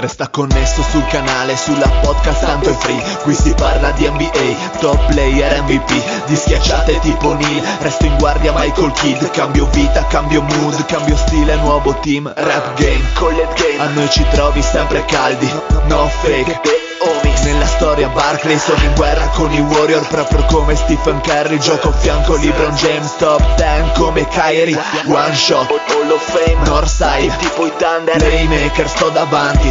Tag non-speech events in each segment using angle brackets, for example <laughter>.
Resta connesso sul canale, sulla podcast tanto è free. Qui si parla di NBA, top player MVP Di schiacciate tipo Neil, resto in guardia Michael Kidd. Cambio vita, cambio mood, cambio stile, nuovo team Rap game, collet game, a noi ci trovi sempre caldi. No fake, Nella storia Barclay sono in guerra con i Warrior Proprio come Stephen Curry. Gioco a fianco LeBron James Top 10 come Kyrie. One shot, Hall of Fame. Northside, tipo i Thunder. Playmaker sto davanti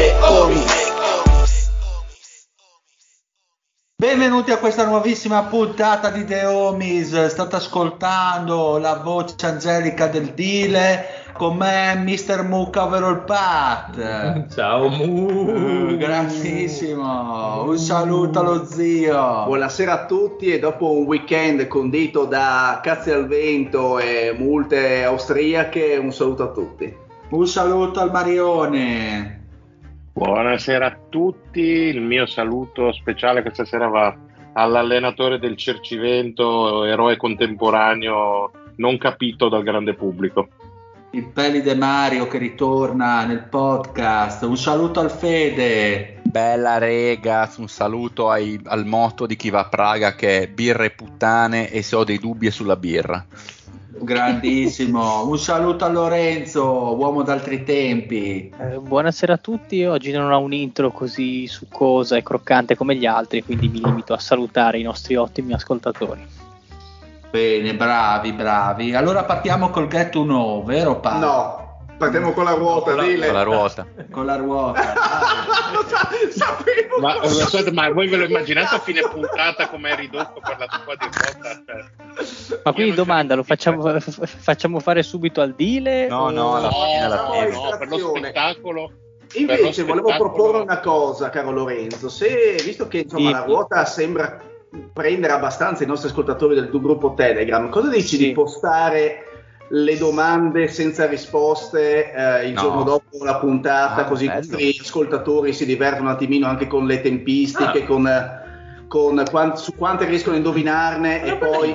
The Homies Benvenuti a questa nuovissima puntata di The Homies. State ascoltando la voce angelica del Dile con me, Mr. Mucca, ovvero il Pat. Ciao Mu. Eh, Grandissimo. Un saluto allo zio. Buonasera a tutti e dopo un weekend condito da cazzi al vento e multe austriache, un saluto a tutti. Un saluto al Marione. Buonasera a tutti, il mio saluto speciale questa sera va all'allenatore del Cercivento, eroe contemporaneo non capito dal grande pubblico. Il Peli De Mario che ritorna nel podcast. Un saluto al Fede. Bella rega, un saluto ai- al motto di chi va a Praga che è birre puttane e se ho dei dubbi è sulla birra. Grandissimo. <laughs> Un saluto a Lorenzo, uomo d'altri tempi. Eh, buonasera a tutti, oggi non ho un intro così succosa e croccante come gli altri, quindi mi limito a salutare i nostri ottimi ascoltatori. Bene, bravi, bravi. Allora partiamo col get to know, vero Paolo? No, partiamo con la ruota, dile. Con la ruota. Con la ruota. <laughs> Sapevo. Ma, eh, aspetta, ma voi ve lo immaginate a fine puntata come è ridotto per la squadra di Cioè, podcast? Ma quindi domanda, lo facciamo, <laughs> facciamo fare subito al Dile? No, o- no, alla fine, alla no, fine. no, per lo spettacolo. Invece volevo proporre una cosa, caro Lorenzo. Se, visto che insomma, Sì. la ruota sembra prendere abbastanza i nostri ascoltatori del tuo gruppo Telegram, cosa dici Sì. di postare le domande senza risposte eh, il No. giorno dopo la puntata, Ah, così i bello. nostri ascoltatori si divertono un attimino anche con le tempistiche, Ah. con, con quan- su quante riescono a indovinarne e poi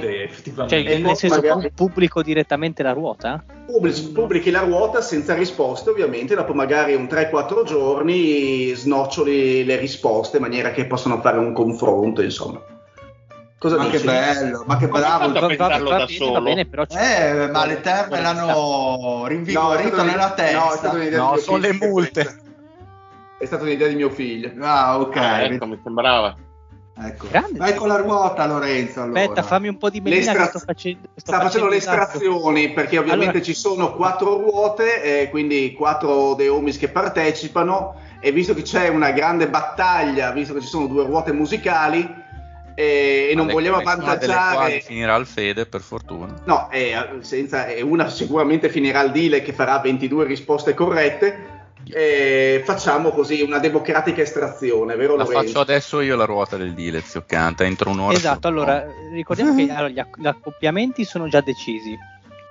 Cioè, E nel poi senso magari- pubblico direttamente la ruota? pubblici, pubblichi la ruota senza risposte ovviamente, dopo magari un 3-4 giorni snoccioli le risposte in maniera che possano fare un confronto, insomma. Cosa ma che dici? bello, ma che Come bravo. a Va, va- va da bene, solo? va bene, però Eh, ma le terme l'hanno No, rinvigorito nella no, è testa. stata un'idea No, di mio sono le figlio. multe. È stata un'idea di mio figlio. Ah, ok. Ah, ecco, mi sembrava. Ecco. Grande. Vai con la ruota, Lorenzo. Allora. Aspetta, fammi un po' di Le melina che estraz- sto facendo. sto Sta facendo le esatto. estrazioni perché ovviamente Allora- ci sono quattro ruote, eh, quindi quattro The Homies che partecipano e visto che c'è una grande battaglia, visto che ci sono due ruote musicali, e, e non Alle- voleva avvantaggiare. finirà al fede, per fortuna. No, e, eh, senza, e una sicuramente finirà il deal che farà 22 risposte corrette. E facciamo così una democratica estrazione, vero La Lorenzo? faccio adesso io la ruota del deal, zio Canta, entro un'ora. Esatto, allora ricordiamo che <laughs> allora, gli accoppiamenti sono già decisi.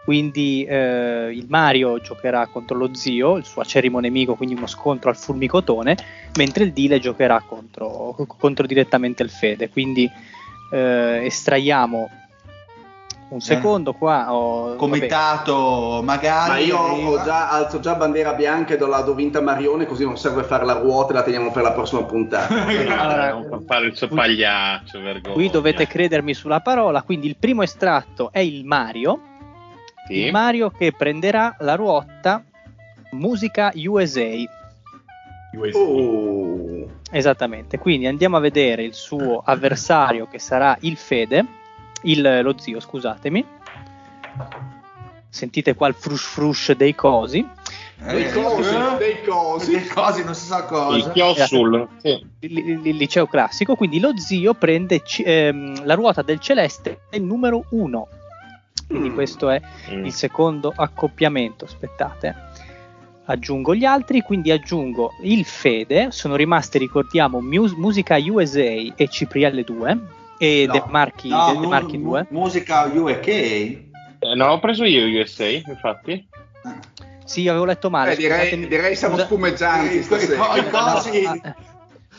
Quindi eh, il Mario giocherà contro lo zio, il suo acerrimo nemico, quindi uno scontro al fulmicotone, mentre il Dile giocherà contro, contro direttamente il Fede. Quindi eh, estraiamo un secondo qua. ho- vabbè. Comitato magari. Ma io già, alzo già bandiera bianca e do la do vinta a Marione, così non serve fare la ruota e la teniamo per la prossima puntata. <laughs> Allora, non fa fare il suo pagliaccio, vergogna. Qui dovete credermi sulla parola, quindi il primo estratto è il Mario, Sì. il Mario che prenderà la ruota musica USA. Oh. Esattamente, quindi andiamo a vedere il suo avversario che sarà il Fede, il, lo zio, scusatemi. Sentite qua il frush frush dei cosi. Dei Eh, cosi, eh, dei cosi. dei cosi, non si sa Il cosa. chiossul. Sì. Il, il- il liceo classico, quindi lo zio prende ci- ehm, la ruota del celeste il numero 1. Quindi Mm. questo è Mm. il secondo accoppiamento. Aspettate, aggiungo gli altri. Quindi aggiungo il Fede. Sono rimasti, ricordiamo, Mus- Musica USA e Ciprielle 2 e No, De Marchi, no, De Marchi mu- 2. musica UK. Eh, non ho preso io USA, infatti. Sì, avevo letto male. Eh, direi, direi siamo Scusa- spumeggianti i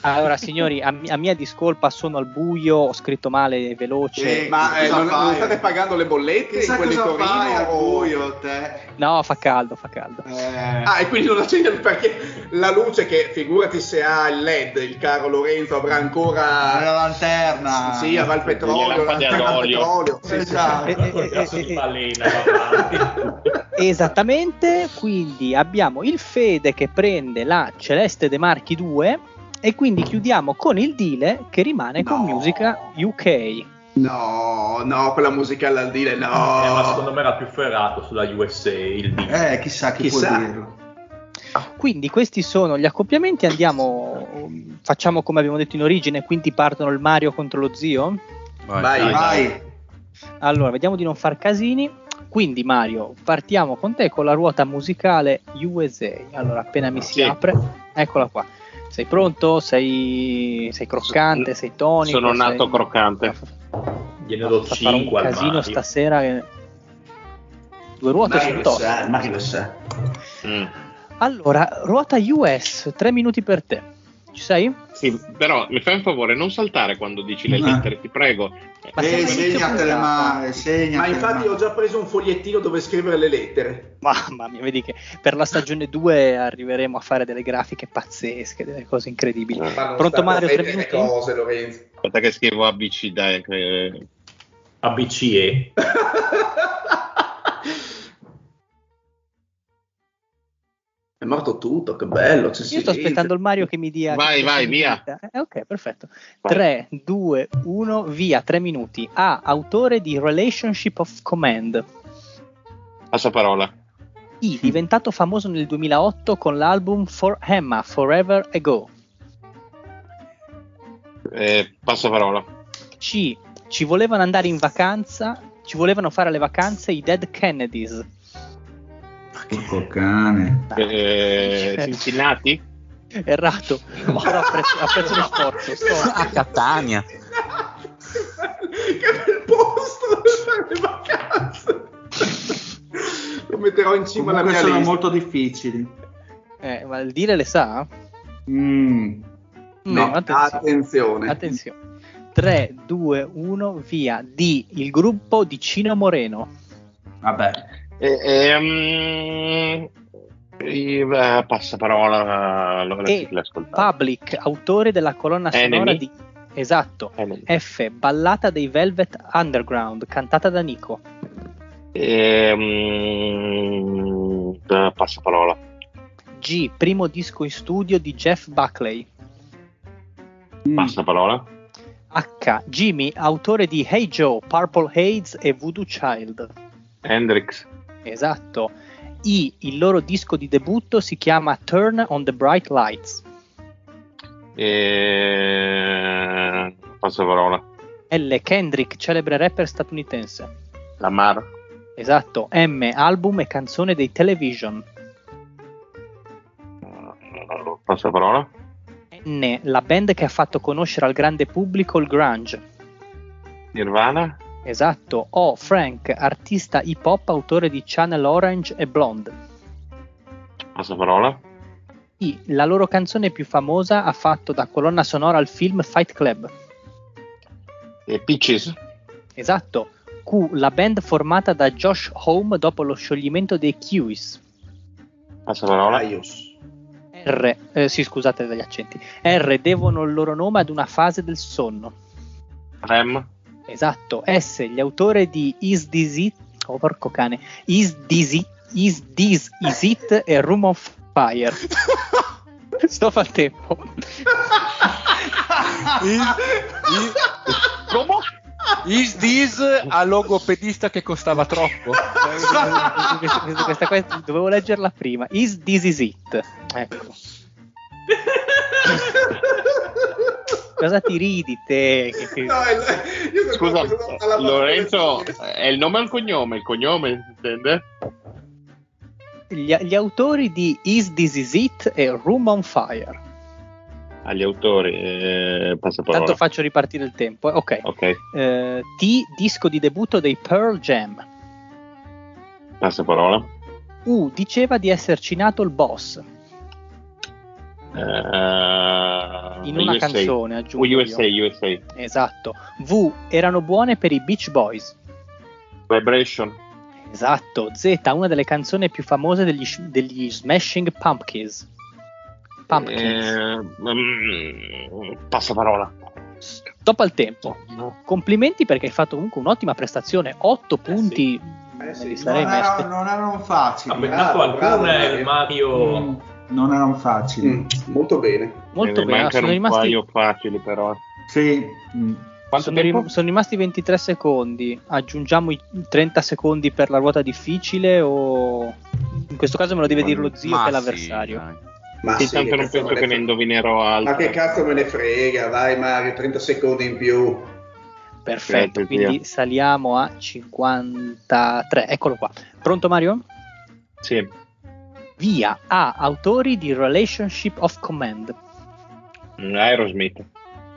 Allora, signori, a, mi- a mia discolpa sono al buio, ho scritto male veloce. Sì, Ma eh, non, non state pagando le bollette in quelli Torino? fai al buio te. No, fa caldo, fa caldo. Eh, Ah, e quindi non accende perché la luce che figurati se ha il LED, il caro Lorenzo avrà la ancora lanterna. sì, avrà il petrolio, lampade lanterna al petrolio. Sì, sì. Esatto. Eh, eh, eh, eh, eh, <laughs> Esattamente, quindi abbiamo il Fede che prende la Celeste De Marchi 2 e quindi chiudiamo con il Dile che rimane con No. musica UK. No, no, quella musicale al dire no. Eh, ma secondo me era più ferrato sulla USA il D. Eh, chissà chi Chissà. può dirlo. Quindi questi sono gli accoppiamenti, andiamo, facciamo come abbiamo detto in origine, quindi partono il Mario contro lo zio. Vai. Dai, Vai. Allora, vediamo di non far casini. Quindi Mario, partiamo con te con la ruota musicale USA. Allora, appena mi si Sì. apre, eccola qua. Sei pronto? Sei, sei croccante? Sei tonico? Sono nato sei... croccante. gliene do Fa fare un 5 al casino Mario. stasera. che- Due ruote sono toste. sa, Mario lo sa. Mm. Allora, ruota US, tre minuti per te. Ci sei? Sì, però mi fai un favore, non saltare quando dici le lettere, ti prego. Ma Eh, segnatele, ma, segnatele, Ma infatti ma- ho già preso un fogliettino dove scrivere le lettere. Mamma mia, vedi che per la stagione 2 arriveremo a fare delle grafiche pazzesche, delle cose incredibili. Ma non Pronto Mario, tre minuti? cose, Lorenzo. Aspetta che scrivo ABC, dai. che- ABCE. <laughs> È morto tutto, che bello. Io sto aspettando il Mario che mi dia. Vai, vai, via. Eh, ok, perfetto. Vai. 3, 2, 1, via, 3 minuti. A, autore di Relationship of Command. Passaparola. I, diventato famoso nel 2008 con l'album For Emma, Forever Ago. Eh, passaparola. C, ci volevano andare in vacanza, ci volevano fare le vacanze i Dead Kennedys. Porco cane. Eh, Cincinnati? Errato, però apprezzo, apprezzo lo sforzo. Sto- <laughs> A Catania. che bel posto dove fare le vacanze. Lo metterò in cima alla Comunque mia sono lista. molto difficili. Eh, ma il dire le sa? Mm. No, attenzione. attenzione. Attenzione. 3, 2, 1, via. D, il gruppo di Cino Moreno. Vabbè. Eh, ehm, eh, passaparola. E sì, che l'ascoltavo. Public, autore della colonna sonora Enemy? di... Esatto. Enemy. F, ballata dei Velvet Underground, cantata da Nico. Ehm, eh, passaparola. G, primo disco in studio di Jeff Buckley. Mm. Passaparola. H, Jimmy, autore di Hey Joe, Purple Haze e Voodoo Child. Hendrix. Esatto. I, il loro disco di debutto si chiama Turn on the Bright Lights. Eh, passaparola. L. Kendrick, celebre rapper statunitense. Lamar. Esatto. M. Album e canzone dei Television. Passaparola. N. La band che ha fatto conoscere al grande pubblico il grunge. Nirvana. Esatto. O. Frank, artista hip hop, autore di Channel Orange e Blonde. Passaparola. I. La loro canzone più famosa ha fatto da colonna sonora al film Fight Club. E Peaches. Esatto. Q. La band formata da Josh Home dopo lo scioglimento dei Kiwis. Passaparola. Aios. R. eh, sì, scusate degli accenti. R. Devono il loro nome ad una fase del sonno. Rem. Esatto. S. Gli autori di Is This It? Oh, porco cane. Is This It? Is This Is It? e Room of Fire. <laughs> Stop al tempo. Come? Is this a logopedista che costava troppo? questa, questa- questa dovevo leggerla prima. Is This Is It? Ecco. <laughs> Cosa ti ridi te? Che- che- No, sono Scusa, Lorenzo, è il nome o il cognome? Il cognome, intende? Gli, gli autori di Is This Is It e Room on Fire. Agli autori, eh, passaparola. Tanto faccio ripartire il tempo. eh. Ok. Ok, Eh, T. Disco di debutto dei Pearl Jam. passaparola. U. Diceva di esserci nato il boss. Eh, In una USA. canzone, aggiungo USA, io. USA. Esatto. V. Erano buone per i Beach Boys. Vibration. Esatto. Z. Una delle canzoni più famose degli, degli Smashing Pumpkins. Pumpkins. Eh, mm, passaparola. Stop al tempo. Complimenti perché hai fatto comunque un'ottima prestazione. 8 punti. Eh sì, li Non, sarei mai era- aspettati. non erano facili. Ha eh. beccato alcune Mario. Mario. Mm, non erano facili. Mm, molto bene. Molto Ne bene. mancano Sono un rimasti, paio facili però. Sì. mm. Sono, rim- sono rimasti 23 secondi. Aggiungiamo i 30 secondi per la ruota difficile o... In questo caso me lo deve dire lo zio Ma che è sì, l'avversario. dai. Ma Sì, sì, tanto non penso che ne indovinerò altro. Ma che cazzo me ne frega, vai Mario, 30 secondi in più. Perfetto, Grazie, quindi zio. saliamo a 53. Eccolo qua. Pronto Mario? Sì. Via A. Autori di Relationship of Command. Mm, Aerosmith.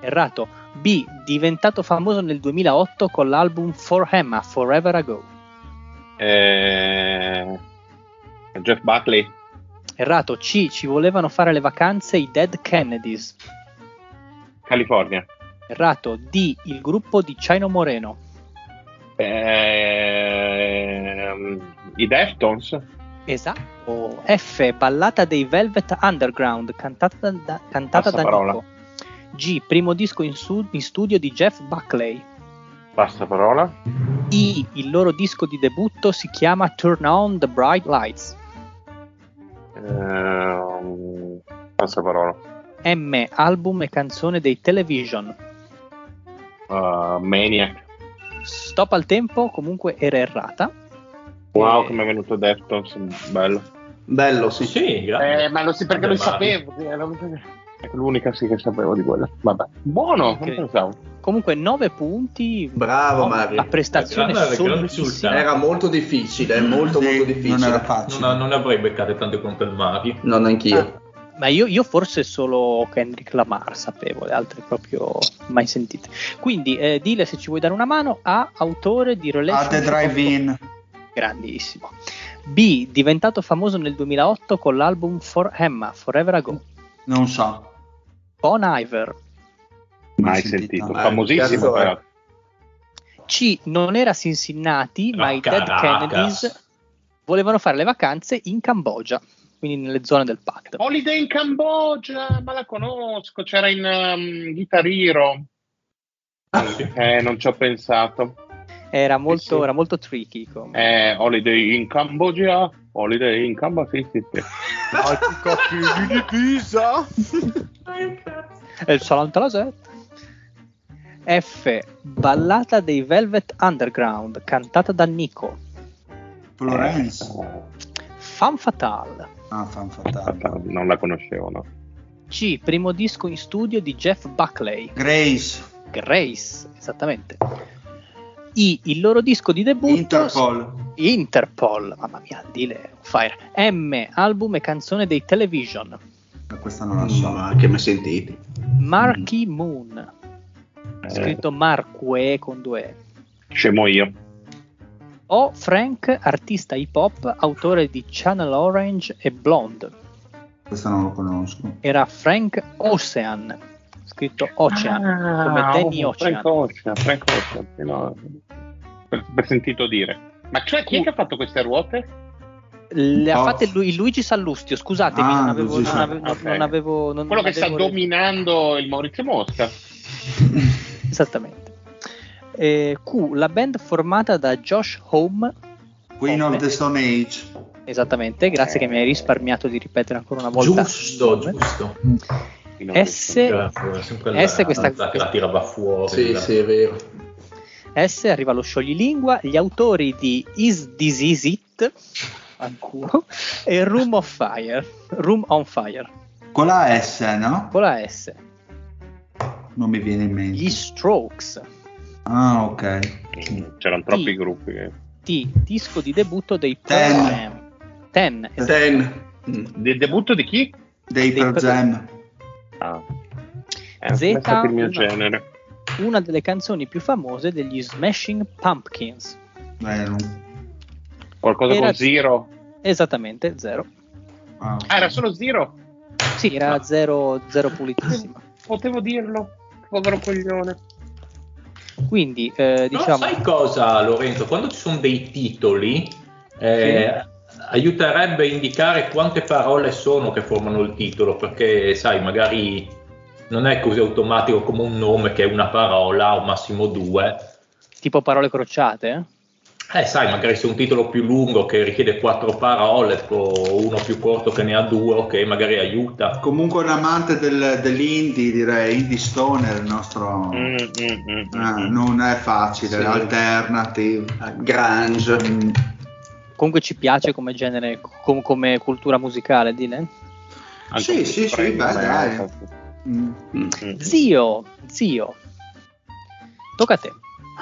Errato. B. Diventato famoso nel 2008 con l'album For Emma, Forever Ago. Eh, Jeff Buckley. Errato. C. Ci volevano fare le vacanze i Dead Kennedys. California. Errato. D. Il gruppo di Chino Moreno. Ehm, I Deftones. Esatto. F. Ballata dei Velvet Underground, cantata da, da- cantata da. Nico. G. Primo disco in, su- in studio di Jeff Buckley. Basta parola. I. Il loro disco di debutto si chiama Turn On the Bright Lights. Ehm, passa parola. M. Album e canzone dei Television. Uh, Maniac. Stop al tempo, comunque era errata. Wow, come è venuto Deftones. Bello. Bello, sì. Sì, grazie. Eh, ma lo sì, perché lo Grande sapevo. È l'unica sì che sapevo di quella. Vabbè. Buono, non Ok. pensavo. Comunque 9 punti. Bravo, No, Mario. La prestazione. Era molto difficile, molto Sì, molto difficile. Non era Non, facile. non avrei beccate tante confermati. Non anch'io. Ah, Ma io, io forse solo Kendrick Lamar sapevo, le altre proprio mai sentite. Quindi, eh, dile se ci vuoi dare una mano. A. Autore di A Relationship. The Drive-In. Grandissimo. B. Diventato famoso nel 2008 con l'album For Emma, Forever Ago. Non so. Bon Iver. Mai sentito. sentito. Eh, Famosissimo è. però. C. Non era Cincinnati, ma i Dead. Kennedys volevano fare le vacanze in Cambogia, quindi nelle zone del Pact. Holiday in Cambogia, ma la conosco. C'era in um, Guitar Hero. Eh, non ci ho pensato. Era molto, sì. era molto tricky. come- Eh, Holiday in Cambogia. Holiday in Cambogia. Sì, sì, sì. Capelli di Pisa. E il Salante alla Sette. F. Ballata dei Velvet Underground, cantata da Nico. Florence. Fan Fatale. Ah, fan fatale. Non la conoscevo, no. C. Primo disco in studio di Jeff Buckley. Grace. Grace, esattamente. I, il loro disco di debutto. Interpol. Interpol, mamma mia, dile fire. M, album e canzone dei Television. Questa non la so. Ma che mi sentiti? Marky Moon. Scritto Marque con due E. Scemo io. O Frank, artista hip hop, autore di Channel Orange e Blonde. Questa non lo conosco. Era Frank Ocean, scritto Ocean, come Danny oh, Ocean. Frank Ocean, Frank Ocean, no, per, per sentito dire. Ma cioè, chi è che ha fatto queste ruote? Le ha Oh. fatte Lu- il Luigi Sallustio, scusatemi, Ah, non avevo, non avevo, Sallustio, non avevo- non- Quello non che sta avevo- dominando il Maurizio Mosca. <laughs> Esattamente. Eh, Q, la band formata da Josh Home, Queen of the Stone Age. esattamente, grazie che mi hai risparmiato di ripetere ancora una volta. Giusto, giusto. S, la, S questa- la, la tirava fuori. Sì, la- sì, è vero. S arriva lo scioglilingua, gli autori di Is This Is It, culo, e Room of Fire, Room on Fire, Con la S, no? con la S. Non mi viene in mente. Gli Strokes, Ah, ok. C'erano troppi Sì. gruppi. che- T, disco di debutto dei Ten. Pearl Jam. Ten, esatto. Ten. Mm. Del debutto di chi? Dei Dei Pearl- Jam. Ah. Eh, Z, è stato il mio no. genere. una delle canzoni più famose degli Smashing Pumpkins. Non- Qualcosa Era- con Zero. Esattamente, zero. ah, Ah, era solo Zero? Sì, era zero, zero pulitissimo. Potevo dirlo. Povero coglione. Quindi, eh, diciamo, sai cosa, Lorenzo? Quando ci sono dei titoli, eh, aiuterebbe a indicare quante parole sono che formano il titolo, perché sai, magari non è così automatico come un nome che è una parola o massimo due. tipo parole crociate, eh? Eh, sai, magari se un titolo più lungo che richiede quattro parole, o uno più corto che ne ha due, ok, magari aiuta. Comunque un amante del- dell'indie, direi, indie stoner, il nostro... Mm, mm, mm, Ah, mm. non è facile, Sì. alternative. Grunge. Comunque ci piace come genere, com- come cultura musicale, dile? Anche Sì, sì, sì, beh, eh, dai. infatti. mm. Mm. Mm. Zio, zio. Tocca a te.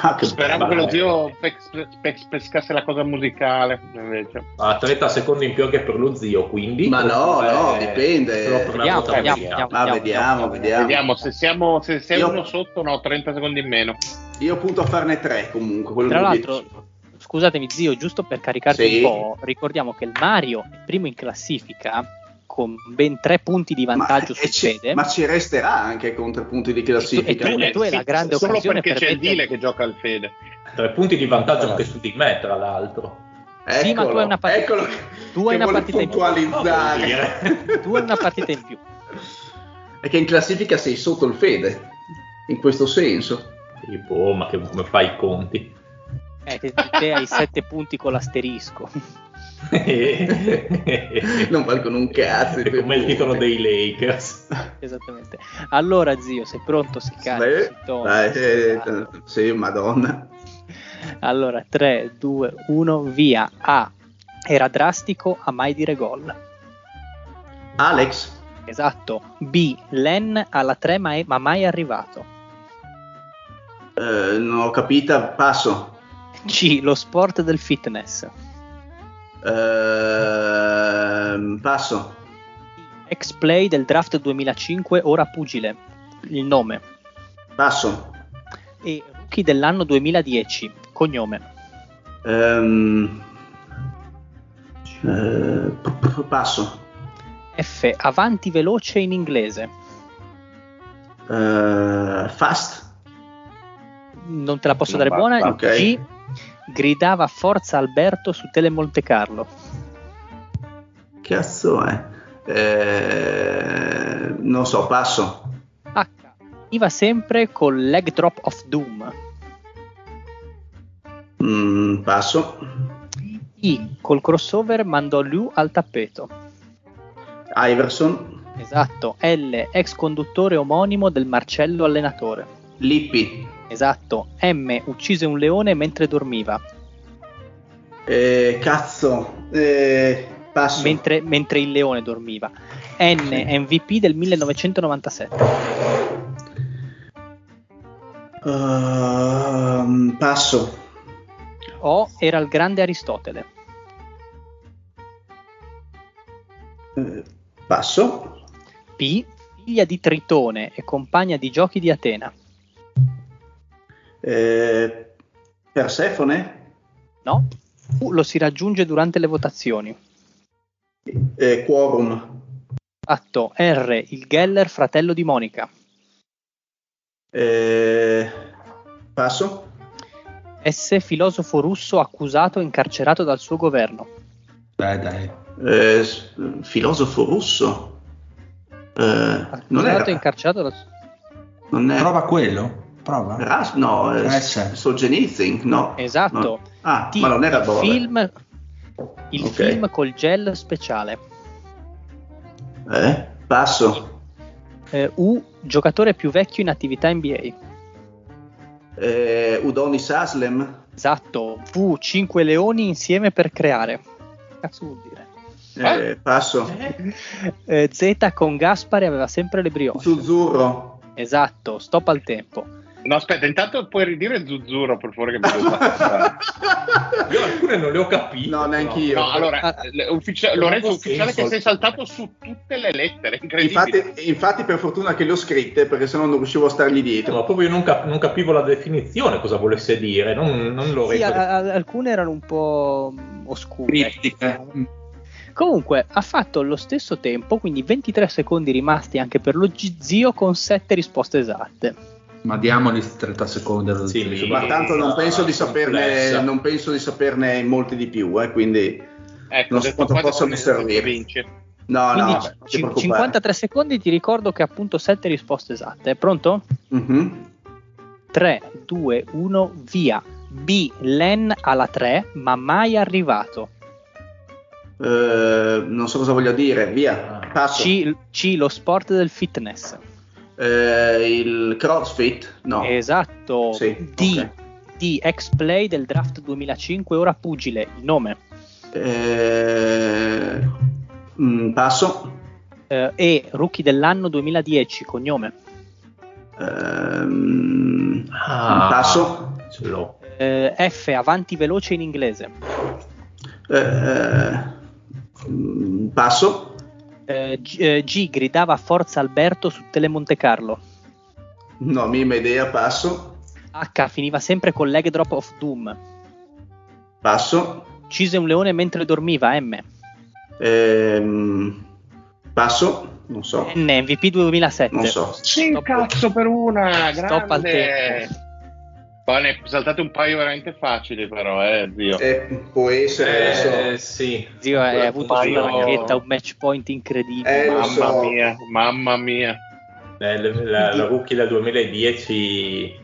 Ah, che Speravo che lo zio pes- pes- pescasse la cosa musicale, invece. A 30 secondi in più anche per lo zio, quindi. Ma no, Eh, no, dipende. solo per la Vediamo, vediamo, vediamo. vediamo. Ah, vediamo, vediamo. Vediamo, se siamo se sei Io- uno sotto, no, 30 secondi in meno. Io punto a farne tre comunque. quello Tra l'altro. Scusatemi zio, giusto per caricarti Sì. un po', ricordiamo che il Mario è primo in classifica con ben tre punti di vantaggio ma, e Fede. ma ci resterà anche con tre punti di E classifica. tu- e tu hai la grande solo occasione perché per c'è il Dile che gioca al Fede. Tre punti di vantaggio anche su di me, tra l'altro. Sì, ma tu hai una partita- eccolo tu che hai una partita in più. puntualizzare. Tu hai una partita in più. È che in classifica sei sotto il Fede, in questo senso. Sì, boh, ma che, come fai i conti? Eh, te, te hai sette punti con l'asterisco. <laughs> non valgono un cazzo. come il punti. titolo dei Lakers. <laughs> Esattamente. Allora, zio, sei pronto? Si carica. Si torna, dai, si eh, carica. sì, madonna. Allora, 3, 2, 1, via. A. Era drastico a mai dire gol. Alex, Esatto. B. Len alla 3 ma, è- ma mai arrivato. eh, non ho capita, passo. C. Lo sport del fitness. Ehm, passo. Ex play del draft 2005, ora pugile. Il nome. Passo. E rookie dell'anno 2010. Cognome. P- p- passo. F. Avanti veloce in inglese. Eh, fast. Non te la posso dare buona. ok. G. Gridava Forza Alberto su Tele Monte Carlo. Cazzo è? Eh, non so, passo. H. Iva sempre col leg drop of doom. Mm, passo. I. Col crossover mandò Liu al tappeto. Iverson. Esatto. L. Ex conduttore omonimo del Marcello allenatore. Lippi. Esatto. M. Uccise un leone mentre dormiva. Eh, cazzo. Eh, passo. Mentre, mentre il leone dormiva. N. MVP del 1997. Ehm, passo. O era il grande Aristotele. Eh, passo. P. Figlia di Tritone e compagna di giochi di Atena. Eh, Persefone. No. Q. Lo si raggiunge durante le votazioni. Eh, quorum. Atto. R. Il Geller, fratello di Monica. Eh, passo. S. Filosofo russo accusato e incarcerato dal suo governo. Dai, dai. Eh, filosofo russo. Eh, non Accusato e incarcerato dal suo non è Prova quello. Prova. Ras- no, eh, Eh. Solzhenitsyn, no. Esatto. No. Ah, T. ma non era il Bove. film, il Ok. film col gel speciale. Eh, passo. Eh, U. Giocatore più vecchio in attività NBA. Eh, Udonis Aslem. Esatto. V. Cinque leoni insieme per creare. Cazzo vuol dire? Eh, passo. <laughs> Eh, Z con Gaspari aveva sempre le brioche. Zuzzurro. Esatto, stop al tempo. No, aspetta, intanto puoi ridire Zuzzurro, per favore, che mi. <laughs> Io alcune non le ho capite. No, neanche io. No, allora, Ah, Lorenzo, ufficiale senso. che sei saltato su tutte le lettere, incredibile. Infatti, infatti, per fortuna che le ho scritte, perché sennò non riuscivo a stargli No, dietro. ma proprio io non, cap- non capivo la definizione, cosa volesse dire, non, non lo Sì, a- a- alcune erano un po' oscure. Criptiche. Mm. Comunque ha fatto lo stesso tempo, quindi 23 secondi rimasti anche per lo zio con 7 risposte esatte. Ma diamogli 30 secondi allo Sì, zio. mi- Ma tanto non penso di saperne, non penso di saperne molti di più, eh, quindi Ecco, non so quanto qua, possono servire. no, quindi no, preoccupare. 53 secondi ti ricordo che appunto 7 risposte esatte. È pronto? Mhm. 3, 2, 1, via. B. Len alla 3, ma mai arrivato. Eh, non so cosa voglia dire, via, passo. C. C. Lo sport del fitness. Eh, il CrossFit? No. Esatto. Sì, D. ok. D. Ex-play del draft 2005, ora pugile. Il nome. Eh, mm, passo. Eh, e. Rookie dell'anno 2010, cognome. Ah, passo. ce l'ho. Eh, F. Avanti veloce in inglese. Eh, mm, passo. Eh, G, eh, G. Gridava a forza Alberto su Tele Monte Carlo. No, minima idea, passo. H. Finiva sempre con leg drop of doom. Passo. Uccise un leone mentre dormiva. M. Ehm, passo. Non so. N. MVP 2007. Non so. Sì, Stop- cazzo per una, Stop al grande. tempo. Poi ne saltate un paio veramente facili però, eh, zio. Eh, può essere, Eh, so. sì. Zio hai avuto paio- sulla maglietta un match point incredibile. Eh, mamma so. mia, mamma mia. Eh, la, la- la rookie del 2010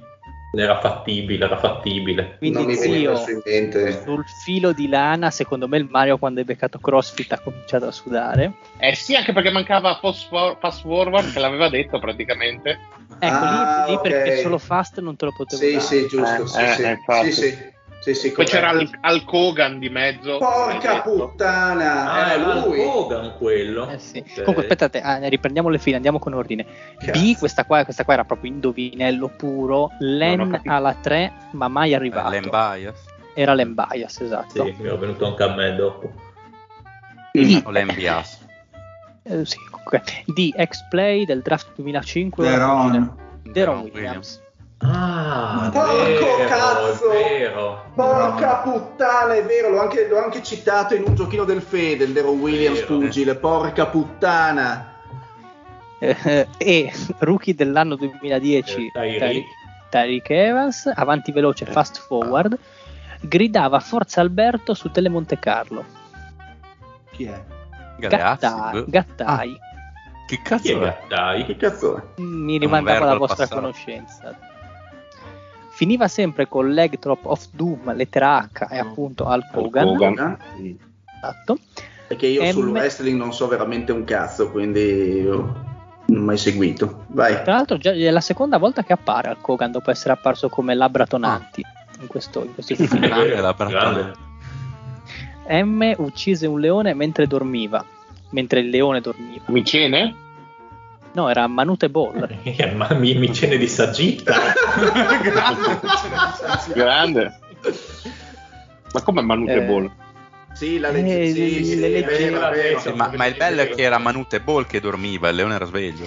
era fattibile, era fattibile. Quindi zio, sul filo di lana, secondo me il Mario quando hai beccato CrossFit ha cominciato a sudare. Eh sì, anche perché mancava fast forward che l'aveva detto praticamente. Ecco, Ah, lì, lì ok. perché solo fast non te lo potevo Sì, dare. sì, giusto. Eh, sì, eh, sì. sì, sì. Sì, sì, Poi c'era. Al, Al Kogan di mezzo. Porca puttana, Ah, era lui. Hogan quello. Eh sì. Ok. Comunque, aspettate, ah, riprendiamo le file, andiamo con ordine. B, Cazzo. questa qua, questa qua era proprio indovinello puro. Len alla 3, ma mai arrivato. Len bias Era Len Bias, esatto. Sì, mi è venuto anche a me dopo. D, o Len bias? eh, sì, comunque. D, X-Play del draft 2005. Deron. Deron Williams. Ah, Porco vero, cazzo! è vero. Porca puttana, è vero, l'ho anche, l'ho anche citato in un giochino del Fede, il Deron Williams Vero. pugile, porca puttana. Eh, e rookie dell'anno 2010 Eh, Tyreek. Evans avanti veloce fast forward gridava Forza Alberto su Tele Monte Carlo Chi è? Gattai. Gattai. Che Chi è cazzo è? Gattai? Che cazzo è? mi rimandava la vostra passato. conoscenza finiva sempre con leg drop of doom lettera H e appunto al Hogan, Hogan. Eh? esatto. Perché io sul M- wrestling non so veramente un cazzo, quindi io non ho mai seguito. Vai. tra l'altro già è la seconda volta che appare al Hogan dopo essere apparso come Labbra Tonanti in questo, in questo <laughs> film. M uccise un leone mentre dormiva mentre il leone dormiva Micene? No, era Manute Ball. Eh, ma mi, mi cene di saggita. Grande. Ma come Manute Eh, Ball? Sì, la Eh, legge, sì, sì, le è vero. Sì, ma, ma il bello è che era Manute Ball che dormiva, il leone era sveglio.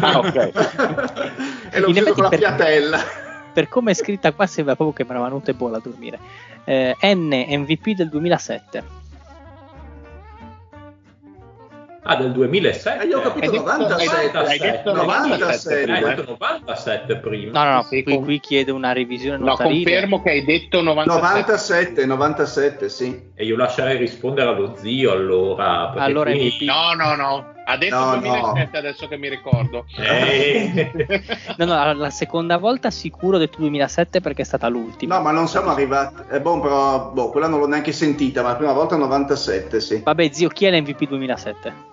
Ah, ok. e ucciso effetti con la per- fiatella. Per come è scritta qua sembra proprio che era Manute Ball a dormire. Eh, N MVP del 2007. Ah, del 2007. Eh, io ho capito Hai detto- 97. hai detto 97. Eh, hai prima. detto 97 prima. No, no, no, qui, qui chiede una revisione No, notarile. confermo che hai detto 97. 97, 97, sì. E io lascerei rispondere allo zio allora. Allora, qui- MVP. No, no, no. Ha detto No, 2007 adesso che mi ricordo. Eh. <laughs> No, no, la- seconda volta sicuro ho detto 2007 perché è stata l'ultima. No, ma non siamo arrivati. È buon, però, boh, quella non l'ho neanche sentita, ma la prima volta 97, sì. Vabbè, zio, chi è l'MVP 2007?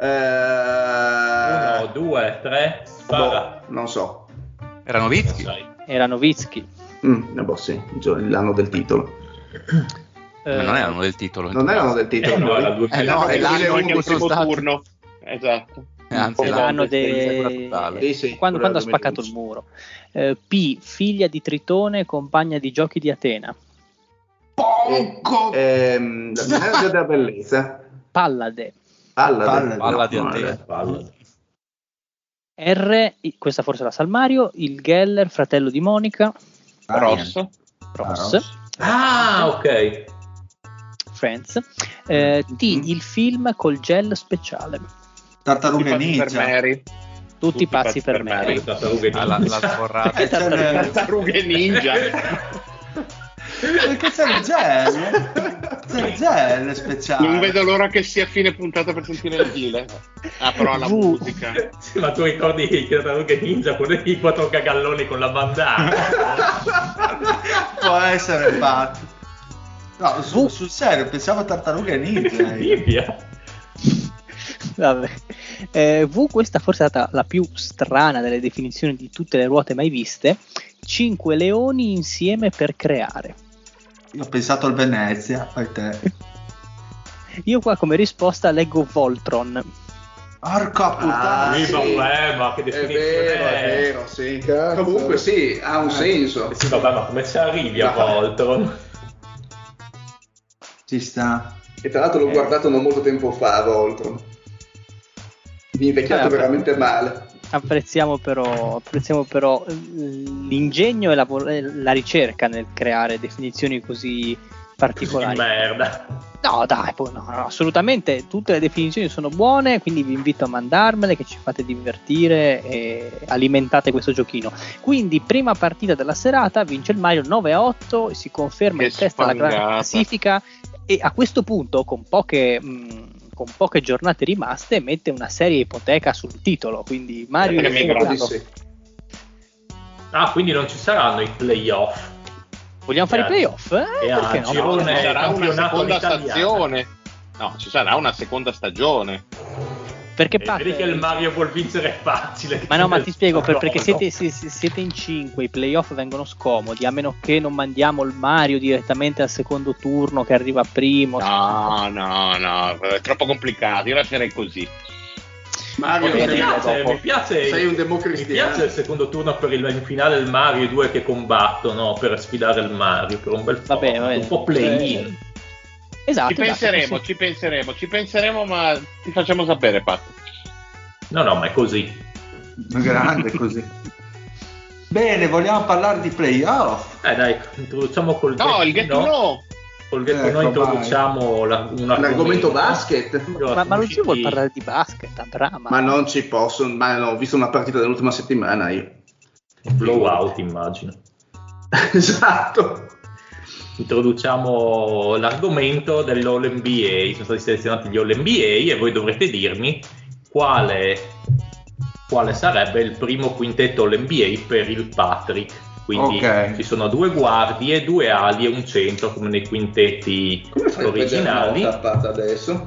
Eh, Uno, due, tre, spara. boh, non so. Era Novitsky? Era Novitsky. Mm, eh, boh, sì, l'anno del titolo. Eh, Ma non erano del titolo. Non erano del titolo. Eh, no, era? 2000. Eh, no, è l'anno Anche cui il sono primo turno. Esatto. Eh, anzi, L'anno l'anno de- Sì, sì, quando, quando ha spaccato il 2011. muro. Eh, P, figlia di Tritone, compagna di giochi di Atena. Ponco! Ehm, la <laughs> della bellezza. Pallade. Palla, Palla- Palla di Atene. eh. Palla. R, questa forse la Salmario, il Geller, fratello di Monica, Rosso. Ross, Ah, ok. Friends. Eh, T, il film col gel speciale. Tartarughe Tutti pazzi per ninja. Mary. Tutti, pazzi per me. Le tartarughe Ah, la, ninja. la sforrata. Eh, c'è le- Tartarughe ninja. <laughs> Perché c'è il gel? C'è il gel speciale. Non vedo l'ora che sia fine puntata per sentire il deal. Ah, però la V. musica. Sì, ma tu ricordi che tartarughe ninja con i quattro cagalloni con la bandana? <laughs> Può essere fatto. No, su- sul serio, pensavo a tartarughe ninja. Bibbia. Vabbè. Eh, v, questa forse è stata la più strana delle definizioni di tutte le ruote mai viste. Cinque leoni insieme per creare. Io ho pensato al Venezia, fai te. <laughs> Io qua come risposta leggo Voltron. Porca puttana. Ah, Sì, vabbè, ma che È definizione vero, è vero, sì. Comunque sì, ha un senso. Eh Sì, vabbè, ma come ci arrivi a. Voltron? Ci sta. E tra l'altro l'ho guardato non molto tempo fa, Voltron. Mi è invecchiato Eh, veramente male. Apprezziamo però, apprezziamo però eh, l'ingegno e la, vo- e la ricerca nel creare definizioni così Di particolari. merda. No, dai, poi no, no, assolutamente tutte le definizioni sono buone, quindi vi invito a mandarmele che ci fate divertire e alimentate questo giochino. Quindi, prima partita della serata, vince il Mario 9 a 8, si conferma Che in testa alla classifica e a questo punto, con poche, mh, con poche giornate rimaste, mette una serie ipoteca sul titolo. Quindi Mario è puntato. sì. Ah, quindi non ci saranno i playoff. Vogliamo fare i playoff? Eh, E perché no? girone- No, ci sarà una seconda all'italiana. stazione. No, ci sarà una seconda stagione. Perché parte- vedi che il Mario vuol vincere è facile. Ma no, ma ti spiego per- perché siete, se- se- siete in 5, i playoff vengono scomodi, a meno che non mandiamo il Mario direttamente al secondo turno che arriva primo. No, no, no, è troppo complicato. Io lascerei così. Mario, Mi Vabbè, sei, piace, mi piace, sei un mi democristiano. piace il secondo turno per il, in finale il Mario i due che combattono per sfidare il Mario per un bel Va bene, po', va bene. un po' play-in. Esatto, Ci esatto, penseremo, sì. ci penseremo, ci penseremo, ma ti facciamo sapere, Pat. No, no, ma è così. Grande così. Bene, vogliamo parlare di playoff. Eh dai, introduciamo col No, il get know. Col get Ecco, know introduciamo la, un L'argomento basket. Ma, ma non ci vuol parlare di basket, Andrà, ma... Ma non ci posso, ma no, ho visto una partita dell'ultima settimana io. blowout, immagino. <laughs> esatto. Introduciamo l'argomento dell'All NBA. Sono stati selezionati gli All NBA e voi dovrete dirmi quale, quale sarebbe il primo quintetto All NBA per il Patrick. Quindi Ok. ci sono due guardie, due ali e un centro come nei quintetti Come fai originali. adesso?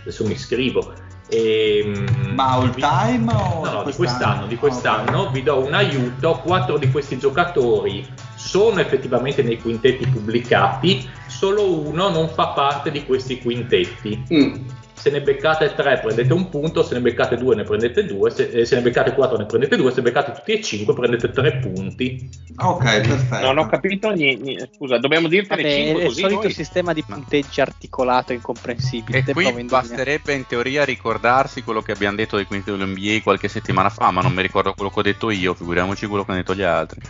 Adesso mi scrivo. Ehm, Ma all time o No, no, di di quest'anno, di quest'anno vi do un aiuto, quattro di questi giocatori sono effettivamente nei quintetti pubblicati, solo uno non fa parte di questi quintetti. Mm. se ne beccate 3 prendete un punto, se ne beccate 2 ne prendete 2, se, eh, se ne beccate 4 ne prendete 2, se ne beccate tutti e 5 prendete 3 punti. Ok, perfetto. Non ho capito niente. Scusa, dobbiamo dirtene Vabbè, 5 è il solito noi? sistema di punteggi articolato e incomprensibile. E qui basterebbe in teoria ricordarsi quello che abbiamo detto dei quinti dell'NBA qualche settimana fa, ma non mi ricordo quello che ho detto io, figuriamoci quello che hanno detto gli altri.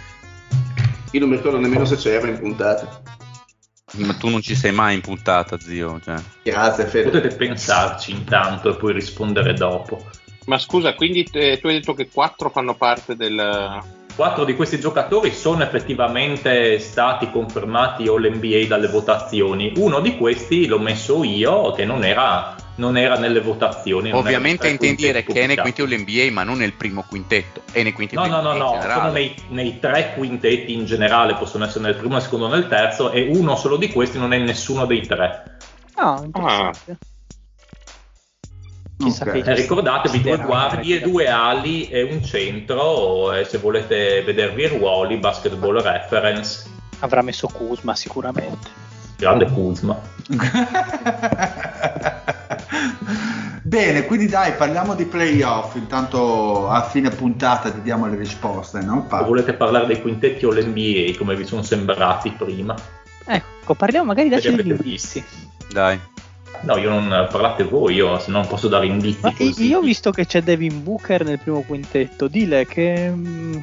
Io non mi ricordo nemmeno se c'era in puntata. Ma tu non ci sei mai in puntata, zio. Cioè. Grazie, Fede. Potete pensarci intanto e poi rispondere dopo. Ma scusa, quindi eh, tu hai detto che 4 fanno parte del... Quattro di questi giocatori sono effettivamente stati confermati All-NBA dalle votazioni. Uno di questi l'ho messo io, che non era, non era nelle votazioni. Ovviamente intendi dire quintetti che è nei quinti dell'NBA, ma non nel primo quintetto, è nei quinti No, no, no, in no, sono nei, nei tre quintetti in generale, possono essere nel primo, nel secondo, nel terzo, e uno solo di questi non è nessuno dei tre. Ah, interessante. Chissà Ok. che Eh, ricordatevi due guardie, due ali e un centro, e se volete vedervi i ruoli, basketball reference, avrà messo Kuzma sicuramente. grande Kuzma. <laughs> Bene, quindi dai, parliamo di playoff. Intanto a fine puntata ti diamo le risposte, no? Pa- volete parlare dei quintetti o l'NBA, come vi sono sembrati prima? Ecco, parliamo magari avete indizi. Dai. No, io non parlate voi, io se no non posso dare indizi Ma così. io ho visto che c'è Devin Booker nel primo quintetto. Dile che mm,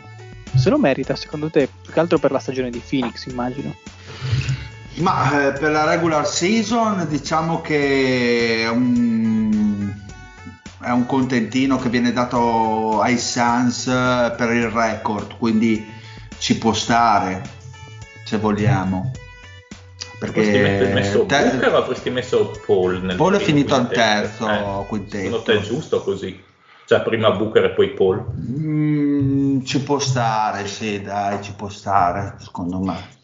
se lo merita secondo te, più che altro per la stagione di Phoenix, immagino. Ma eh, per la regular season diciamo che è un, è un contentino che viene dato ai Suns eh, per il record, quindi ci può stare se vogliamo. Avresti messo, Perché messo te- Booker o avresti messo Paul Paul è finito al terzo Eh, quintetto. Secondo te è giusto così? Cioè prima Booker e poi Paul? Mm, ci può stare, sì, dai, ci può stare, secondo me.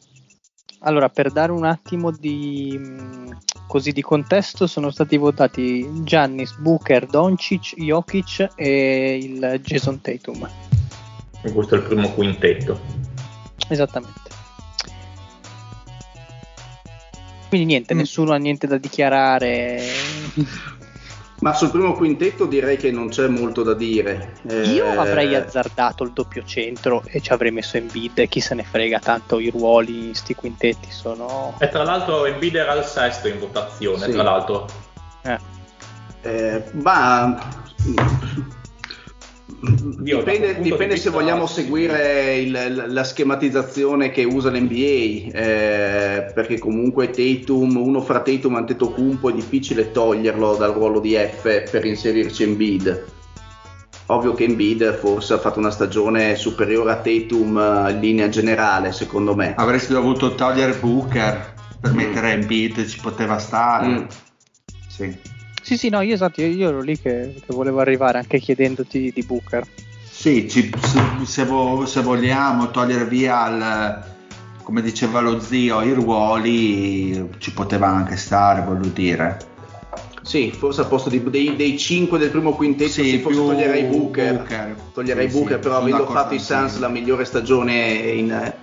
Allora, per dare un attimo di, mm, così di contesto, sono stati votati Giannis, Booker, Doncic, Jokic e il Jason Tatum. E questo è il primo quintetto. Esattamente. Quindi niente, Mm. nessuno ha niente da dichiarare. <laughs> Ma sul primo quintetto direi che non c'è molto da dire. Eh, Io avrei azzardato il doppio centro e ci avrei messo Embiid e chi se ne frega, tanto i ruoli in sti quintetti sono... E tra l'altro Embiid era al sesto in votazione, Sì. tra l'altro. Eh. Eh, ma Io, dipende, punto di dipende se vogliamo seguire il- la schematizzazione che usa l'NBA, eh, perché comunque Tatum, uno fra Tatum e Antetokounmpo è difficile toglierlo dal ruolo di F per inserirci Embiid. Ovvio che Embiid forse ha fatto una stagione superiore a Tatum eh, in linea generale, secondo me. Avresti dovuto togliere Booker per Mm. mettere Embiid, ci poteva stare. Mm. Sì. Sì, sì, no, io esatto, io, io ero lì che, che volevo arrivare anche chiedendoti di Booker. Sì, ci- se, se vo- se vogliamo togliere via il, come diceva lo zio, i ruoli, ci poteva anche stare, voglio dire. Sì, forse al posto di- dei, dei 5 del primo quintetto Sì, sì, forse toglierei Booker. Booker. Toglierei Sì, Booker, sì, però sono avendo fatto i Suns la migliore stagione in,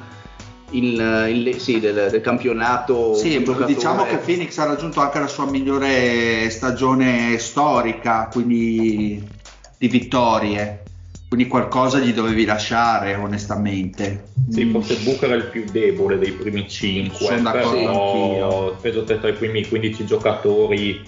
in- in- sì, del, del campionato. Sì, diciamo che Phoenix ha raggiunto anche la sua migliore stagione storica, quindi di vittorie. Quindi qualcosa gli dovevi lasciare, onestamente. Sì, Mm. forse Booker è il più debole dei primi 5, Sono d'accordo però anch'io. peso te tra i primi 15 giocatori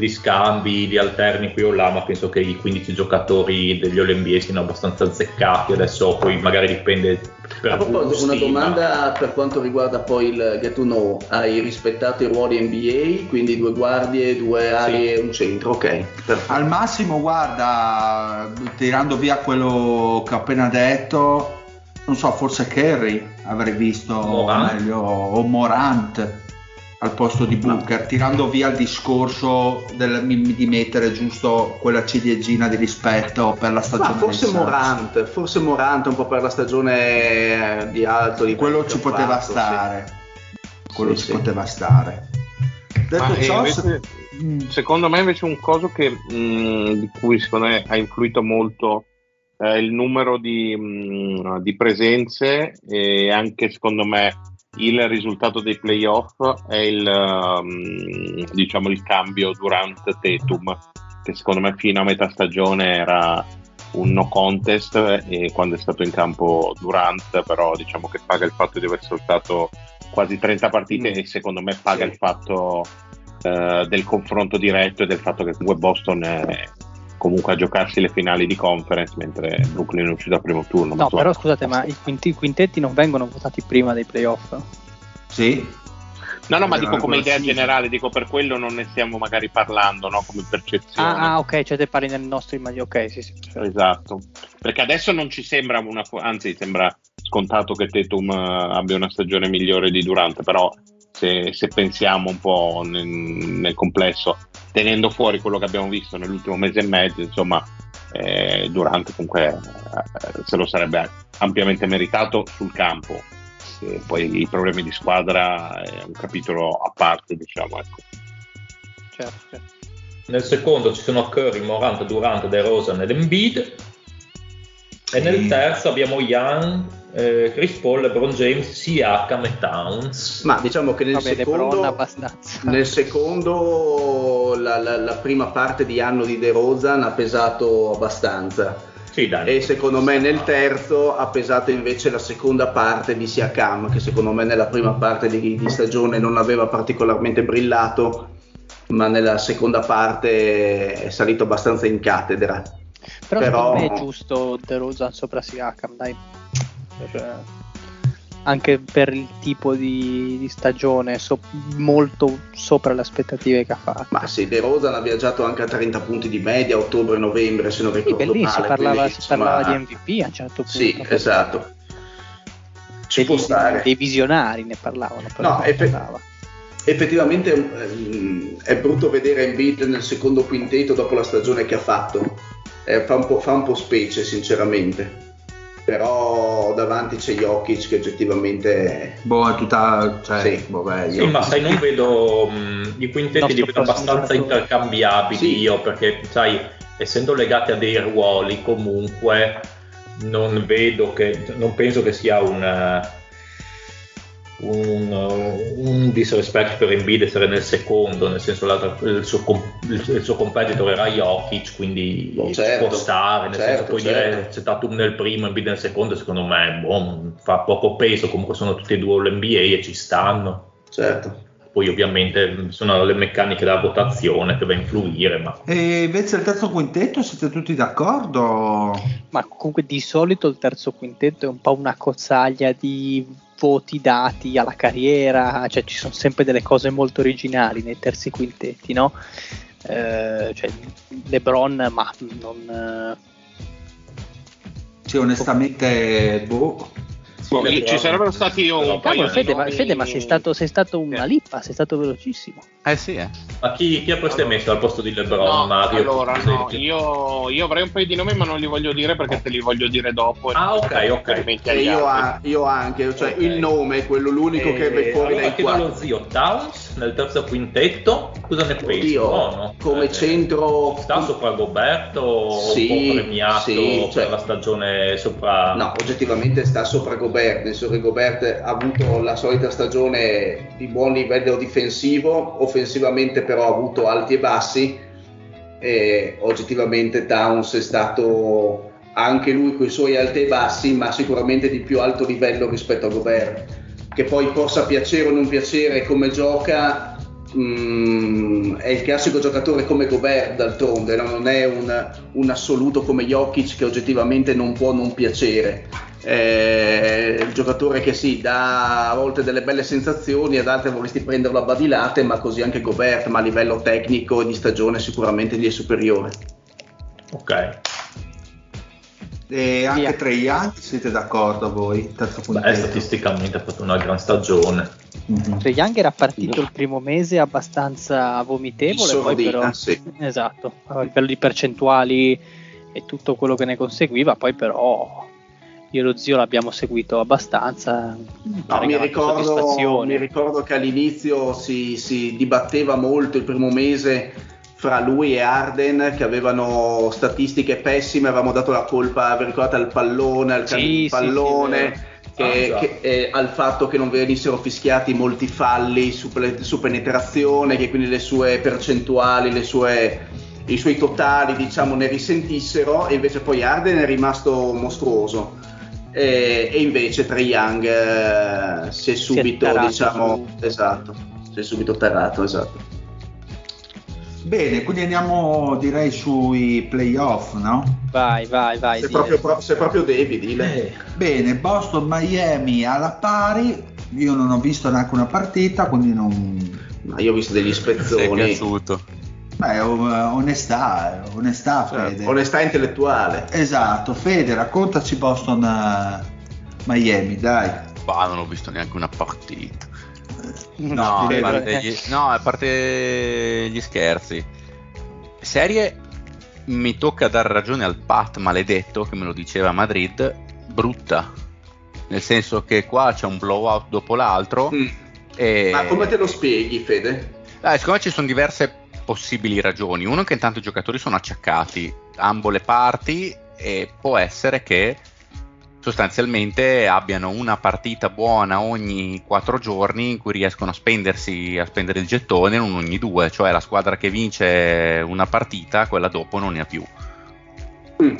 li scambi, li alterni qui o là, ma penso che i 15 giocatori degli All-NBA siano abbastanza azzeccati, adesso poi magari dipende per A proposito, una domanda per quanto riguarda poi il Get to Know. Hai rispettato i ruoli NBA, quindi due guardie, due ali Sì. e un centro, ok. Perfetto. Al massimo, guarda, tirando via quello che ho appena detto, non so, forse Kerry avrei visto Morant. meglio, o Morant al posto di Booker, tirando via il discorso del- di mettere giusto quella ciliegina di rispetto per la stagione Ma forse. Morant, forse Morant un po' per la stagione eh, di alto livello quello ci poteva fatto, sì. stare quello Sì, ci sì. poteva stare detto eh, ciò invece- se- Mm. Secondo me invece un coso che, mh, di cui secondo me ha influito molto è il numero di, mh, di presenze e anche secondo me il risultato dei playoff è il, um, diciamo, il cambio durante Tetum, che secondo me fino a metà stagione era un no contest e quando è stato in campo Durant però diciamo che paga il fatto di aver soltato quasi 30 partite mm. e secondo me paga sì. il fatto uh, del confronto diretto e del fatto che comunque Boston è comunque a giocarsi le finali di conference mentre Brooklyn è uscito al primo turno. No, però scusate, ma i, quinti, quintetti non vengono votati prima dei playoff? Sì. No, no, ma dico come idea sì. generale, dico per quello non ne stiamo magari parlando, no? Come percezione. Ah, ah, ok, cioè te parli nel nostro immagino, ok, sì, sì. Esatto, perché adesso non ci sembra una, anzi sembra scontato che Tetum eh, abbia una stagione migliore di Durante, però se, se pensiamo un po' nel, nel, complesso, tenendo fuori quello che abbiamo visto nell'ultimo mese e mezzo, insomma, eh, Durante comunque eh, se lo sarebbe ampiamente meritato sul campo eh, poi i problemi di squadra è un capitolo a parte, diciamo. Ecco. Certo, certo. Nel secondo ci sono Curry, Morant, Durant, De Rosa ed Embiid. E nel terzo abbiamo Young, eh, Chris Paul, LeBron James, Siakam e Towns. Ma diciamo che nel Vabbè, secondo, nel secondo la, la, la, prima parte di anno di De Rozan ha pesato abbastanza. Sì, e secondo me nel terzo ha pesato invece la seconda parte di Siakam, che secondo me nella prima parte di, di stagione non aveva particolarmente brillato, ma nella seconda parte è salito abbastanza in cattedra. Però, Però... secondo me è giusto De Rosa sopra Siakam, dai. Cioè anche per il tipo di, di stagione so, molto sopra le aspettative che ha fatto. Ma sì, De Rosa ha viaggiato anche a 30 punti di media ottobre-novembre se non ricordo sì, male. Si parlava, si parlava di MVP a un certo punto. Sì, esatto. Ci può stare. Dei visionari ne parlavano. No, eff- effettivamente um, è brutto vedere Embiid nel secondo quintetto dopo la stagione che ha fatto. Eh, fa, un fa un po' specie sinceramente però davanti c'è Jokic che oggettivamente boh è tutta cioè, sì. Boh, beh, sì ma sai non vedo mh, i quintetti li vedo abbastanza intercambiabili sì. io perché sai essendo legati a dei ruoli comunque non vedo che non penso che sia un un, un disrespect per Embiid essere nel secondo, nel senso il suo, il suo competitor era Jokic, quindi oh, certo, può stare, nel certo, senso puoi certo. dire c'è stato nel primo, Embiid nel secondo, secondo me boh, fa poco peso, comunque sono tutti e due l'NBA e ci stanno. Certo. Poi ovviamente sono le meccaniche della votazione che va a influire. Ma... E invece il terzo quintetto siete tutti d'accordo? Ma comunque di solito il terzo quintetto è un po' una cozzaglia di voti dati alla carriera, cioè ci sono sempre delle cose molto originali nei terzi quintetti, no? Eh, cioè, LeBron, ma non... Sì, onestamente, boh, sì, ci sarebbero stati un no, paio Fede, ma, Fede, ma sei stato, sei stato una lippa, sei stato velocissimo. Eh sì, eh. Ma chi, chi avreste allora. messo al posto di LeBron? No, Mario, allora, no, io, io, avrei un paio di nomi, ma non li voglio dire perché te li voglio dire dopo. Ah, ok, ok. Io, a, io, anche, cioè okay. il nome, quello l'unico e... che ve fuori allora, dai quattro. lo zio Towns nel terzo quintetto, cosa ne pensi? No, come eh, centro sta sopra Goberto sì, premiato sì, cioè... per la stagione sopra No, oggettivamente sta sopra Gobert, nel senso che Gobert ha avuto la solita stagione di buon livello difensivo, offensivamente però ha avuto alti e bassi e oggettivamente Towns è stato anche lui con i suoi alti e bassi, ma sicuramente di più alto livello rispetto a Gobert che poi possa piacere o non piacere come gioca, mh, mm, è il classico giocatore come Gobert d'altronde, no? non è un, un, assoluto come Jokic che oggettivamente non può non piacere. È il giocatore che sì, dà a volte delle belle sensazioni, ad altre vorresti prenderlo a badilate, ma così anche Gobert, ma a livello tecnico e di stagione sicuramente gli è superiore. Ok, e anche Trae Young siete d'accordo voi? Terzo Beh, statisticamente ha fatto una gran stagione. Mm-hmm. Trae Young era partito il primo mese abbastanza vomitevole, poi però, sì. esatto, a livello di percentuali e tutto quello che ne conseguiva, poi però io e lo zio l'abbiamo seguito abbastanza. No, mi, ricordo, mi, ricordo, che all'inizio si, si dibatteva molto il primo mese fra lui e Arden che avevano statistiche pessime, avevamo dato la colpa, vi ricordate, al pallone, al sì, pallone. Sì, sì, che, Ah, che, eh, al fatto che non venissero fischiati molti falli su, su penetrazione, che quindi le sue percentuali, le sue- i suoi totali diciamo ne risentissero e invece poi Arden è rimasto mostruoso. E, e invece Trae Young eh, si è subito tarato diciamo esatto si è subito tarato esatto Bene, quindi andiamo direi sui playoff, no? Vai, vai, vai. sei dile. proprio, pro- sei proprio David dile. Eh, Bene, Boston Miami alla pari. Io non ho visto neanche una partita, quindi non. Ma io ho visto degli spezzoni piaciuto? Beh, o- onestà, onestà, Fede. Cioè, onestà intellettuale Esatto, Fede, raccontaci Boston eh, Miami, dai. Bah, non ho visto neanche una partita. No, No, a gli, no, a parte gli scherzi. Serie mi tocca dare ragione al Pat maledetto che me lo diceva a Madrid, brutta. Nel senso che qua c'è un blowout dopo l'altro. Mm. E... ma come te lo spieghi Fede? Eh, secondo me ci sono diverse possibili ragioni. Uno che intanto i giocatori sono acciaccati ambo le parti e può essere che sostanzialmente abbiano una partita buona ogni quattro giorni in cui riescono a spendersi a spendere il gettone non ogni due, cioè la squadra che vince una partita, quella dopo non ne ha più. Mm.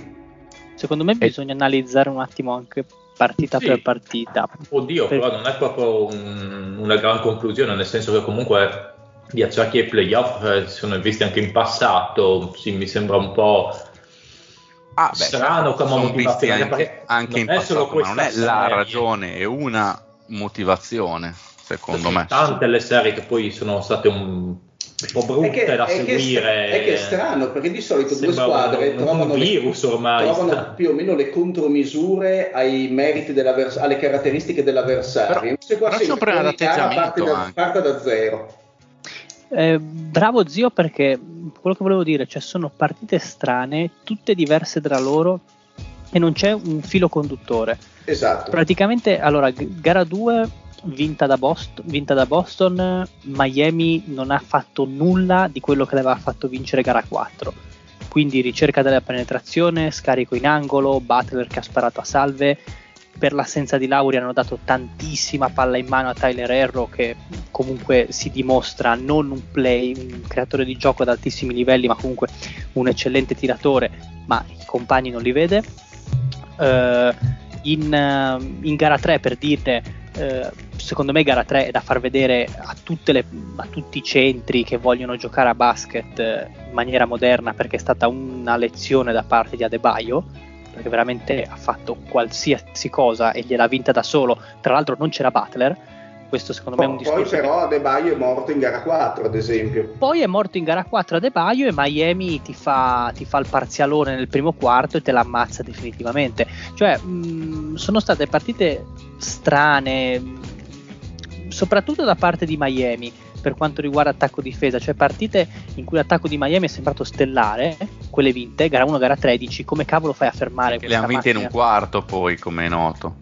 Secondo me bisogna analizzare un attimo anche partita Sì. per partita. Oddio, Per- però non è proprio un- una gran conclusione, nel senso che comunque gli acciacchi ai playoff eh, si sono visti anche in passato, sì, mi sembra un po' Ah, beh, strano come sono motivazione, anche, perché anche in passato, ma non è questa la serie. ragione, è una motivazione, secondo Sì, me. Tante le serie che poi sono state un po' brutte da è che è seguire. stra- è che è strano perché di solito due squadre un- un trovano, virus ormai, le, trovano più o meno le contromisure ai meriti alle caratteristiche dell'avversario. Però- Invece qua però c'è un che parte da, parta da zero. Eh, bravo zio perché quello che volevo dire, cioè sono partite strane, tutte diverse tra loro e non c'è un filo conduttore. Esatto. Praticamente, allora, gara 2 vinta da, Boston, vinta da Boston, Miami non ha fatto nulla di quello che aveva fatto vincere gara 4. Quindi ricerca della penetrazione, scarico in angolo, Butler che ha sparato a salve. Per l'assenza di Lauri hanno dato tantissima palla in mano a Tyler Herro che comunque si dimostra non un play, un creatore di gioco ad altissimi livelli, ma comunque un eccellente tiratore, ma i compagni non li vede. Eh, in, eh, in gara 3 per dire eh, secondo me gara 3 è da far vedere a, le- a tutti i centri che vogliono giocare a basket in maniera moderna perché è stata una lezione da parte di Adebayo perché veramente ha fatto qualsiasi cosa e gliel'ha vinta da solo tra l'altro non c'era Butler questo secondo me è un Poi, discorso che- però Adebayo è morto in gara 4 ad esempio. poi è morto in gara 4 Adebayo e Miami ti fa, ti fa il parzialone nel primo quarto e te l'ammazza definitivamente. Cioè, mh, sono state partite strane, mh, soprattutto da parte di Miami per quanto riguarda attacco-difesa, cioè partite in cui l'attacco di Miami è sembrato stellare, quelle vinte, gara 1, gara 13, come cavolo fai a fermare Che le hanno vinte in un quarto poi, come è noto.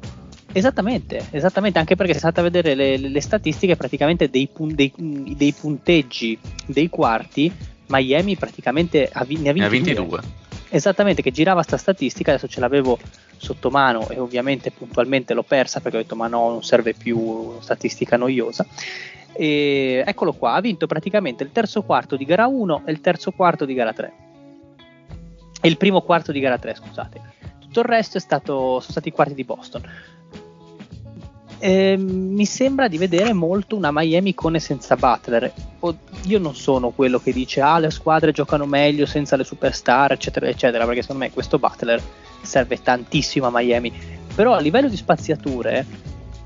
Esattamente, esattamente, anche perché se state a vedere le, le- statistiche praticamente dei, pun- dei- dei punteggi dei quarti, Miami praticamente ha vi- ne ha Ne ha vinti, vinti due. due. Esattamente, che girava sta statistica, adesso ce l'avevo sotto mano e ovviamente puntualmente l'ho persa perché ho detto ma no, non serve più statistica noiosa. E eccolo qua, ha vinto praticamente il terzo quarto di gara 1 e il terzo quarto di gara 3. E il primo quarto di gara 3, scusate. Tutto il resto stato, sono stati i quarti di Boston. Eh, mi sembra di vedere molto una Miami con e senza Butler. Io non sono quello che dice ah le squadre giocano meglio senza le superstar eccetera eccetera perché secondo me questo Butler serve tantissimo a Miami però a livello di spaziature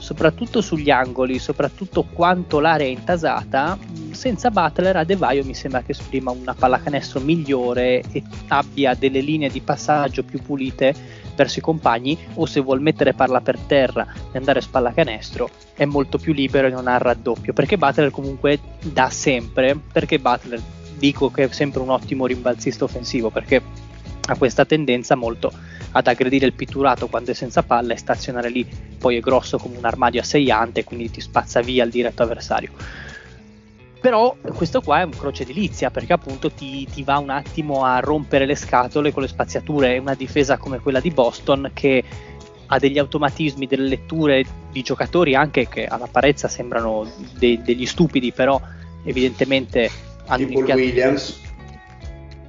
soprattutto sugli angoli soprattutto quanto l'area è intasata senza Butler Adebayo mi sembra che esprima una pallacanestro migliore e abbia delle linee di passaggio più pulite verso i compagni o se vuol mettere palla per terra e andare a spallacanestro è molto più libero e non ha il raddoppio perché Butler comunque dà sempre perché Butler dico che è sempre un ottimo rimbalzista offensivo perché ha questa tendenza molto ad aggredire il pitturato quando è senza palla e stazionare lì poi è grosso come un armadio asseiante quindi ti spazza via il diretto avversario però questo qua è un croce edilizia perché appunto ti, ti va un attimo a rompere le scatole con le spaziature. È una difesa come quella di Boston che ha degli automatismi, delle letture di giocatori anche che all'apparenza sembrano dei- degli stupidi, però evidentemente hanno Tipo Williams.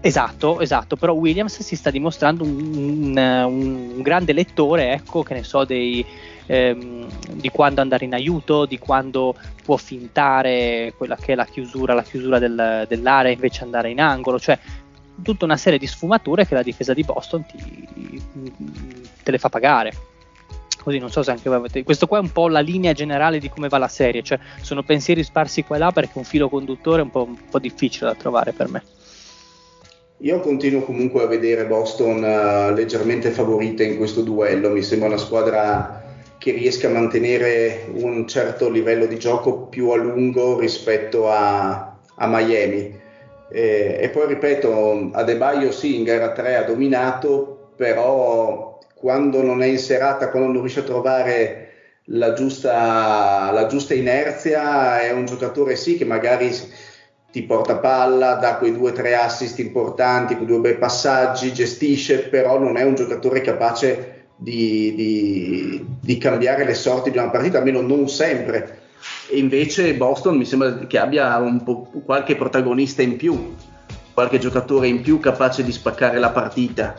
Esatto, esatto, però Williams si sta dimostrando un, un- un grande lettore, ecco, che ne so, dei, ehm, di quando andare in aiuto, di quando può fintare quella che è la chiusura, la chiusura del- dell'area invece andare in angolo, cioè tutta una serie di sfumature che la difesa di Boston ti, te le fa pagare. Così non so se anche voi avete. Questo qua è un po' la linea generale di come va la serie, cioè sono pensieri sparsi qua e là perché un filo conduttore è un po', un po' difficile da trovare per me. Io continuo comunque a vedere Boston eh, leggermente favorita in questo duello, mi sembra una squadra che riesca a mantenere un certo livello di gioco più a lungo rispetto a, a Miami. Eh, e poi ripeto, Adebayo sì, in gara 3 ha dominato, però quando non è in serata, quando non riesce a trovare la giusta, la giusta inerzia, è un giocatore sì che magari ti porta palla, dà quei due o tre assist importanti, quei due bei passaggi, gestisce, però non è un giocatore capace di, di- di cambiare le sorti di una partita, almeno non sempre. E invece Boston mi sembra che abbia qualche protagonista in più, qualche giocatore in più capace di spaccare la partita.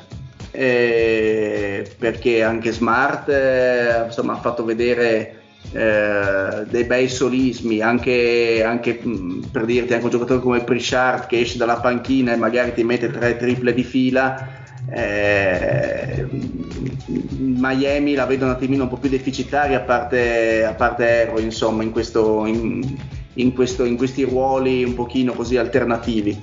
Eh, perché anche Smart eh, insomma, ha fatto vedere eh, dei bei solismi, anche, anche, mh, per dirti, anche un giocatore come Pritchard che esce dalla panchina e magari ti mette tre triple di fila. eh, Miami la vedo un attimino un po' più deficitaria a parte, a parte Aero, insomma, in, questo, in, in questo- in questi ruoli un pochino così alternativi.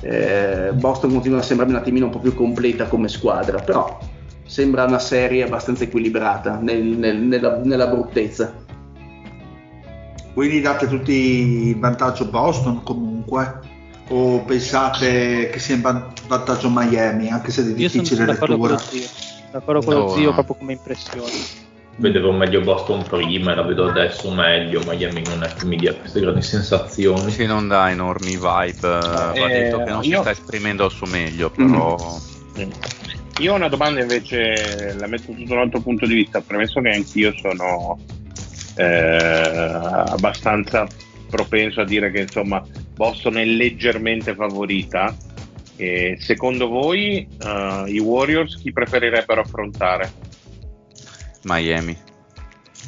Eh, Boston continua a sembrarmi un attimino un po' più completa come squadra, però sembra una serie abbastanza equilibrata nel- nel- nella, nella bruttezza. Quindi date tutti il vantaggio Boston comunque? O pensate che sia in van- vantaggio Miami, anche se è di Io sono difficile d'accordo con lettura? lo zio, d'accordo con lo No, zio no. proprio come impressione. Vedevo meglio Boston prima, la vedo adesso meglio. Miami non è che mi dia queste grandi sensazioni. Sì, non dà enormi vibe. Va Eh, detto che non si io- sta esprimendo al suo meglio, però. Io ho una domanda invece, la metto sotto un altro punto di vista, premesso che anch'io sono eh, abbastanza propenso a dire che insomma Boston è leggermente favorita. E secondo voi eh, i Warriors chi preferirebbero affrontare? Miami.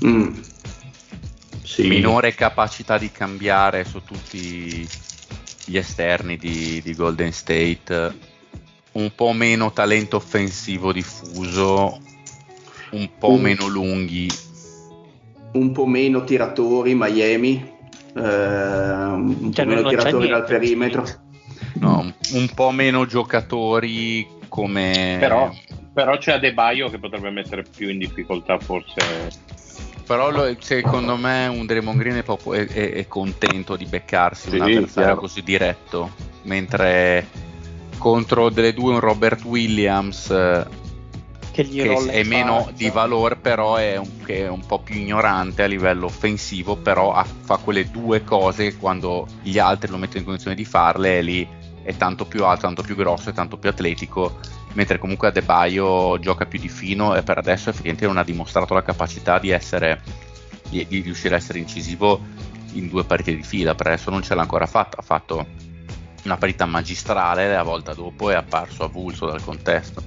Mm. Sì. Minore capacità di cambiare su tutti gli esterni di, di Golden State, un po' meno talento offensivo diffuso, un po' Mm. meno lunghi. un po' meno tiratori Miami, eh, un Cioè, po' meno tiratori dal perimetro. No, un, un po' meno giocatori come Però, però c'è Adebayo che potrebbe mettere più in difficoltà forse. Però lo- secondo me un Draymond Green è, proprio- è- è- è contento di beccarsi Sì, un avversario così diretto, mentre contro delle due un Robert Williams eh, Che che è meno faccia. di valore però è un, che è un po' più ignorante a livello offensivo, però ha- fa quelle due cose che quando gli altri lo mettono in condizione di farle e lì è tanto più alto, tanto più grosso e tanto più atletico, mentre comunque Adebayo gioca più di fino e per adesso effettivamente non ha dimostrato la capacità di essere di, di riuscire a essere incisivo in due partite di fila, per adesso non ce l'ha ancora fatta, ha fatto una partita magistrale la volta dopo è apparso avulso dal contesto.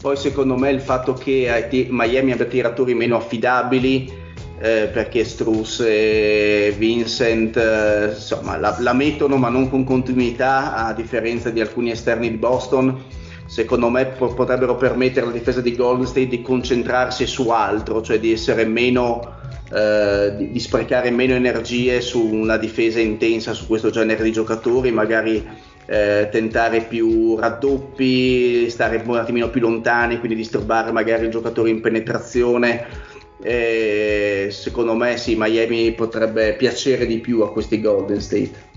Poi secondo me il fatto che Miami abbia tiratori meno affidabili, eh, perché Struss e Vincent eh, insomma, la, la mettono ma non con continuità, a differenza di alcuni esterni di Boston, secondo me po- potrebbero permettere alla difesa di Golden State di concentrarsi su altro, cioè di essere meno... eh, di, di sprecare meno energie su una difesa intensa su questo genere di giocatori, magari eh, tentare più raddoppi, stare un attimino più lontani, quindi disturbare magari il giocatore in penetrazione. Eh, secondo me sì, Miami potrebbe piacere di più a questi Golden State.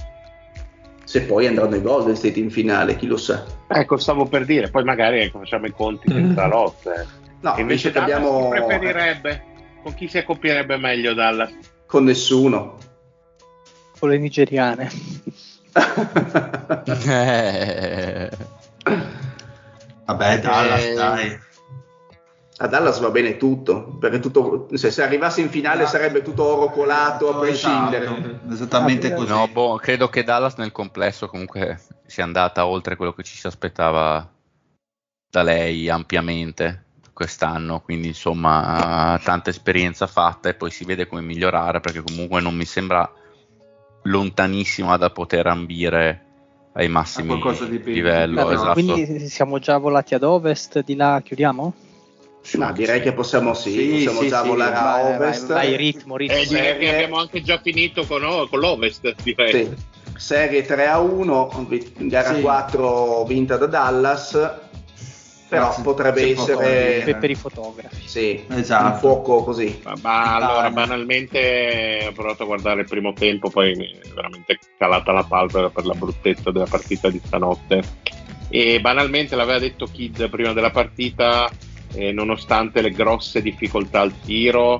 Se poi andranno i Golden State in finale, chi lo sa. Ecco, stavo per dire, poi magari ecco, facciamo i conti <laughs> senza lotte. No, E invece che abbiamo chi preferirebbe? Con chi si accopierebbe meglio Dallas? con nessuno. con le nigeriane. <laughs> Eh, Vabbè, Dallas, Eh, dai. a Dallas va bene tutto, perché tutto, se, se arrivasse in finale sarebbe tutto oro colato a prescindere. Esatto, esattamente Ah, così. No, boh, credo che Dallas nel complesso comunque sia andata oltre quello che ci si aspettava da lei ampiamente quest'anno, quindi insomma tanta esperienza fatta e poi si vede come migliorare perché comunque non mi sembra lontanissima da poter ambire ai massimi di livello. Vabbè, esatto. Quindi siamo già volati ad ovest, di là chiudiamo? Ma direi che possiamo, sì, Sì, possiamo sì, già sì, volare a Vai, vai, ovest. vai, ritmo, ritmo. Eh, direi che abbiamo anche già finito con, oh, con l'Ovest, direi. Sì. Serie 3 a 1, vi- gara Sì. 4 vinta da Dallas, però Grazie, potrebbe essere per, per i fotografi. sì, Esatto. un fuoco così. Ma, ma allora, banalmente ho provato a guardare il primo tempo, poi mi è veramente calata la palpebra per la bruttezza della partita di stanotte. E banalmente l'aveva detto Kid prima della partita, eh, nonostante le grosse difficoltà al tiro,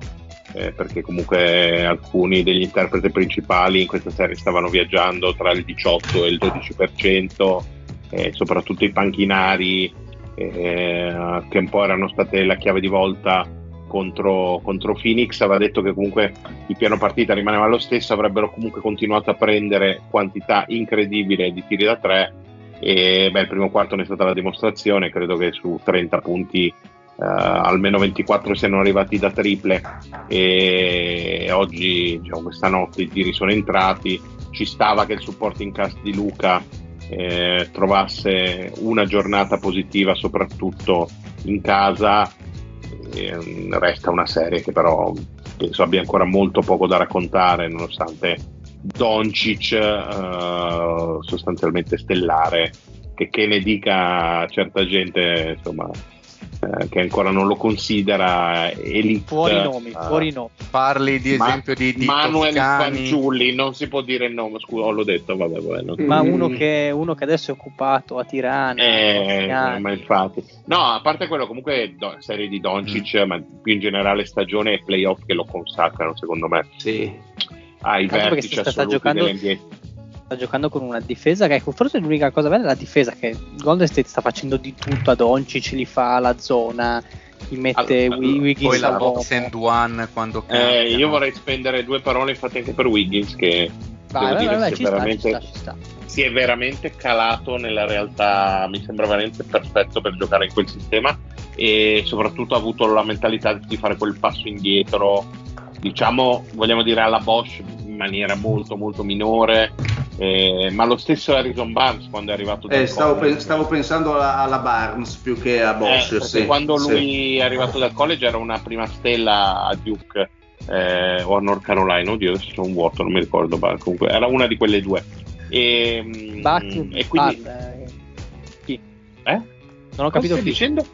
eh, perché comunque alcuni degli interpreti principali in questa serie stavano viaggiando tra il 18 e il 12%, eh, soprattutto i panchinari, eh, che un po' erano state la chiave di volta contro, contro Phoenix. Aveva detto che comunque il piano partita rimaneva lo stesso, avrebbero comunque continuato a prendere quantità incredibile di tiri da tre. E beh, il primo quarto ne è stata la dimostrazione, credo che su 30 punti eh, almeno 24 siano arrivati da triple. E oggi diciamo, questa notte i tiri sono entrati, ci stava che il supporting cast di Luca eh, trovasse una giornata positiva soprattutto in casa eh, resta una serie che però penso abbia ancora molto poco da raccontare nonostante Doncic eh, sostanzialmente stellare. Che, che ne dica certa gente insomma eh, che ancora non lo considera elite Fuori nomi, eh, fuori nomi. Parli di Ma- esempio di, di Manuel. Fagiulli non si può dire il nome scusa oh, l'ho detto vabbè, vabbè non- Ma Mm. uno che, uno che adesso è occupato a Tirana. Eh, ma infatti, no, a parte quello, comunque do- serie di Doncic, ma più in generale stagione e playoff che lo consacrano, secondo me, Sì. ai Tanto perché vertici assoluti giocando- dell'NBA. Sta giocando con una difesa che ecco, forse l'unica cosa bella è la difesa che Golden State sta facendo di tutto ad Doncic, li fa alla zona, gli mette Allora, Wi- Wiggins Poi la box and one quando Eh, io vorrei spendere due parole infatti anche per Wiggins che Vai, vai, dire vai, si, sta, ci sta, ci sta. si è veramente calato nella realtà, mi sembra veramente perfetto per giocare in quel sistema e soprattutto ha avuto la mentalità di fare quel passo indietro, diciamo, vogliamo dire alla Bosch in maniera molto molto minore, eh, ma lo stesso Harrison Barnes quando è arrivato dal Eh, stavo, college. pe- stavo pensando alla, alla Barnes più che a Eh, Bosch. perché sì, quando sì. lui è arrivato dal college era una prima stella a Duke eh, o a North Carolina, oddio adesso c'è un vuoto, non mi ricordo, ma comunque era una di quelle due. E, mm, Batti, e quindi... parla, eh, chi? Eh? Non ho Cosa capito stai chi. dicendo?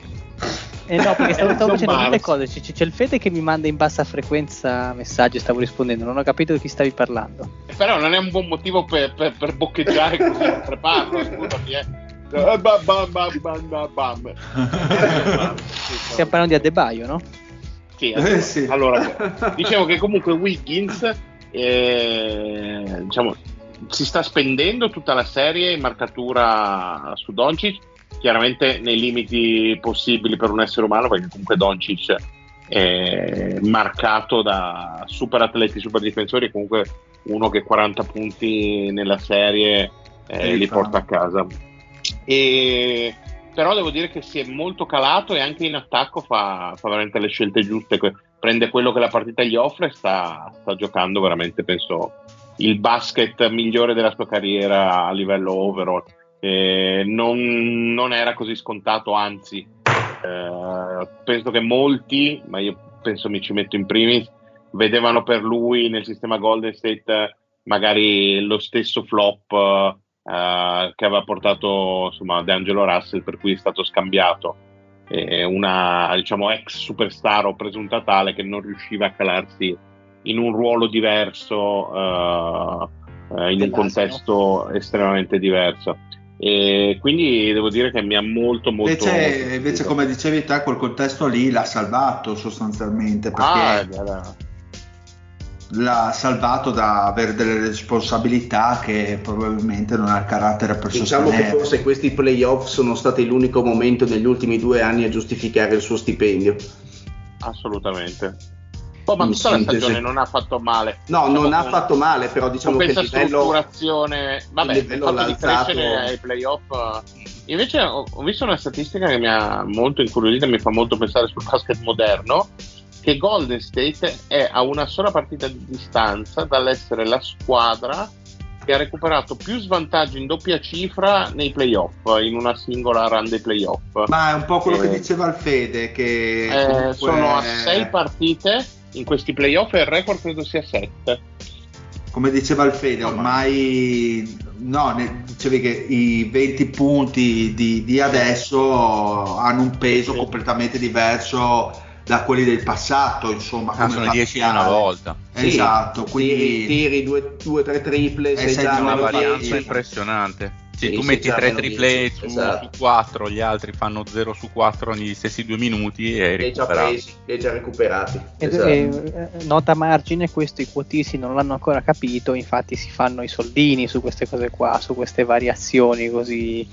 Eh no, perché stavo, <laughs> stavo tante Barnes. cose. C- C'è il Fede che mi manda in bassa frequenza messaggi, stavo rispondendo, non ho capito di chi stavi parlando. Però non è un buon motivo per, per- per boccheggiare così mentre parlo, scusami, eh. Eh, bam, bam, bam, bam, bam, bam. Stiamo parlando di Adebayo, no? Sì, Eh, sì. allora, <laughs> dicevo che comunque Wiggins eh, diciamo, si sta spendendo tutta la serie in marcatura su Doncic, chiaramente nei limiti possibili per un essere umano, perché comunque Doncic è marcato da super atleti, super difensori, comunque uno che 40 punti nella serie eh, Li porta a casa. E però devo dire che si è molto calato e anche in attacco fa, fa veramente le scelte giuste, prende quello che la partita gli offre e sta, sta giocando veramente, penso, il basket migliore della sua carriera a livello overall. Eh, non, non era così scontato, anzi, eh, penso che molti, ma io penso mi ci metto in primis, vedevano per lui nel sistema Golden State eh, magari lo stesso flop eh, che aveva portato insomma DeAngelo Russell per cui è stato scambiato. Una diciamo ex superstar o presunta tale che non riusciva a calarsi in un ruolo diverso eh, in un contesto estremamente diverso e quindi devo dire che mi ha molto molto Invece, molto invece, come dicevi te, quel contesto lì l'ha salvato sostanzialmente perché ah, l'ha salvato da avere delle responsabilità che probabilmente non ha il carattere per Diciamo sostenere. che forse questi playoff sono stati l'unico momento negli ultimi due anni a giustificare il suo stipendio. Assolutamente. Oh, ma tutta la stagione non ha fatto male. No, Diciamo non ha fatto male, però diciamo che il livello... vabbè, il il, livello fatto di crescere ai playoff. eh, Invece ho, ho visto una statistica che mi ha molto incuriosito e mi fa molto pensare sul basket moderno, che Golden State è a una sola partita di distanza dall'essere la squadra che ha recuperato più svantaggi in doppia cifra nei playoff, in una singola run dei playoff. Ma è un po' quello Eh. che diceva il Fede, che Eh, sono a sei partite in questi playoff e il record credo sia 7. come diceva il Fede, ormai no, ne- dicevi che i 20 punti di, di adesso hanno un peso Sì. completamente diverso da quelli del passato, insomma. Ah, come sono 10 di parziale. una volta. Sì, Esatto, Tiri, quindi tiri due, due, tre triple, Eh, sei già una varianza 10. impressionante. Sì, tu metti già 3 meno triple 10, su, esatto. 4, gli altri fanno 0 su 4 negli stessi due minuti e Li hai già presi, li hai già recuperati. Ed- Esatto. e, eh, nota a margine, questo i quotisti non l'hanno ancora capito, infatti si fanno i soldini su queste cose qua, su queste variazioni così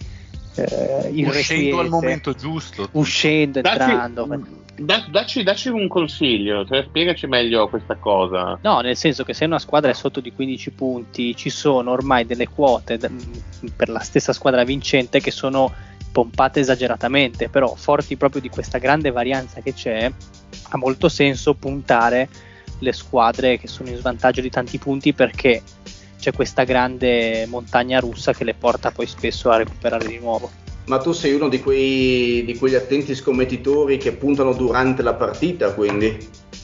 eh, Uscendo al momento giusto. uscendo, Dacci- entrando. Da- dacci, dacci un consiglio, cioè, spiegaci meglio questa cosa. No, nel senso che se una squadra è sotto di 15 punti, ci sono ormai delle quote d- per la stessa squadra vincente che sono pompate esageratamente, però forti proprio di questa grande varianza che c'è, ha molto senso puntare le squadre che sono in svantaggio di tanti punti perché c'è questa grande montagna russa che le porta poi spesso a recuperare di nuovo. Ma tu sei uno di, quei, di quegli attenti scommettitori che puntano durante la partita, quindi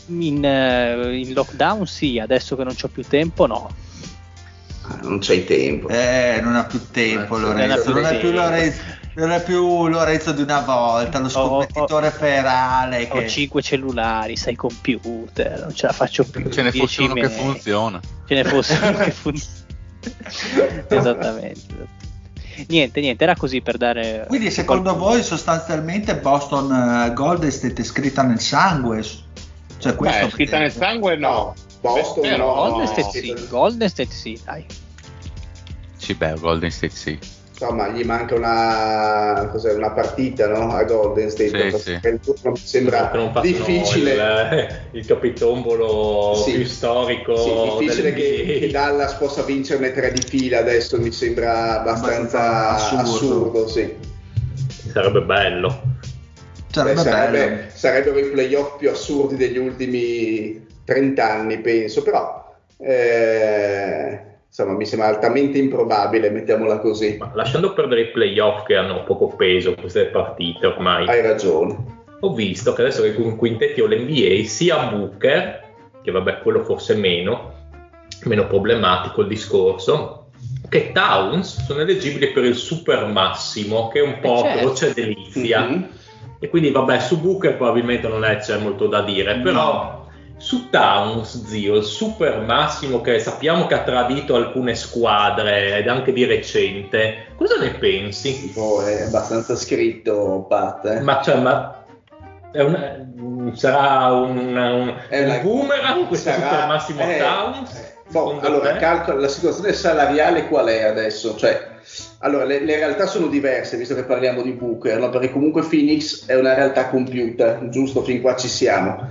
In, eh, in lockdown sì, adesso che non c'ho più tempo no. Ah, non c'hai tempo. eh, non ha più tempo Eh, Lorenzo, non non ha più. Lorenzo, non è più Lorenzo di una volta, lo scommettitore ferale Ho che 5 cellulari, 6 computer, non ce la faccio più. Ce ne 10 fosse uno che me- funziona. Ce ne fosse uno che <laughs> funziona. Esattamente. Niente, niente, era così per dare. Quindi secondo voi sostanzialmente Boston eh, Golden State è scritta nel sangue? Cioè questo Beh, scritta nel sangue no. Boston Però- no. Golden State sì, Golden State sì, dai. Sì, beh, Golden State sì. Insomma, gli manca una, cos'è, una partita no? a Golden State. Sì, sì. passare il turno. Mi sembra difficile. il, il capitombolo Sì. più storico Sì, difficile che, che Dallas possa vincerne tre di fila adesso mi sembra abbastanza Abbastanza assurdo, assurdo. sì. sarebbe bello sarebbe Beh, sarebbe- bello. sarebbero i playoff più assurdi degli ultimi 30 anni, penso, però eh, insomma mi sembra altamente improbabile, mettiamola così. Ma lasciando perdere i playoff che hanno poco peso queste partite ormai Hai ragione. ho visto che adesso che con quintetti o l'NBA sia Booker che vabbè quello forse meno meno problematico il discorso che Towns sono eleggibili per il super massimo che è un po' Eh, certo. croce delizia Mhm. e quindi vabbè su Booker probabilmente non è, c'è molto da dire però su Towns zio il super massimo che sappiamo che ha tradito alcune squadre ed anche di recente cosa ne pensi? Oh, è abbastanza scritto, Pat. eh. ma cioè ma è un- sarà un, un, È un una- boomerang questo sarà- super massimo eh, Towns? boh, allora, te? calcola la situazione salariale qual è adesso? Cioè, allora, le, le realtà sono diverse, visto che parliamo di Booker, no? perché comunque Phoenix è una realtà compiuta, giusto? Fin qua ci siamo.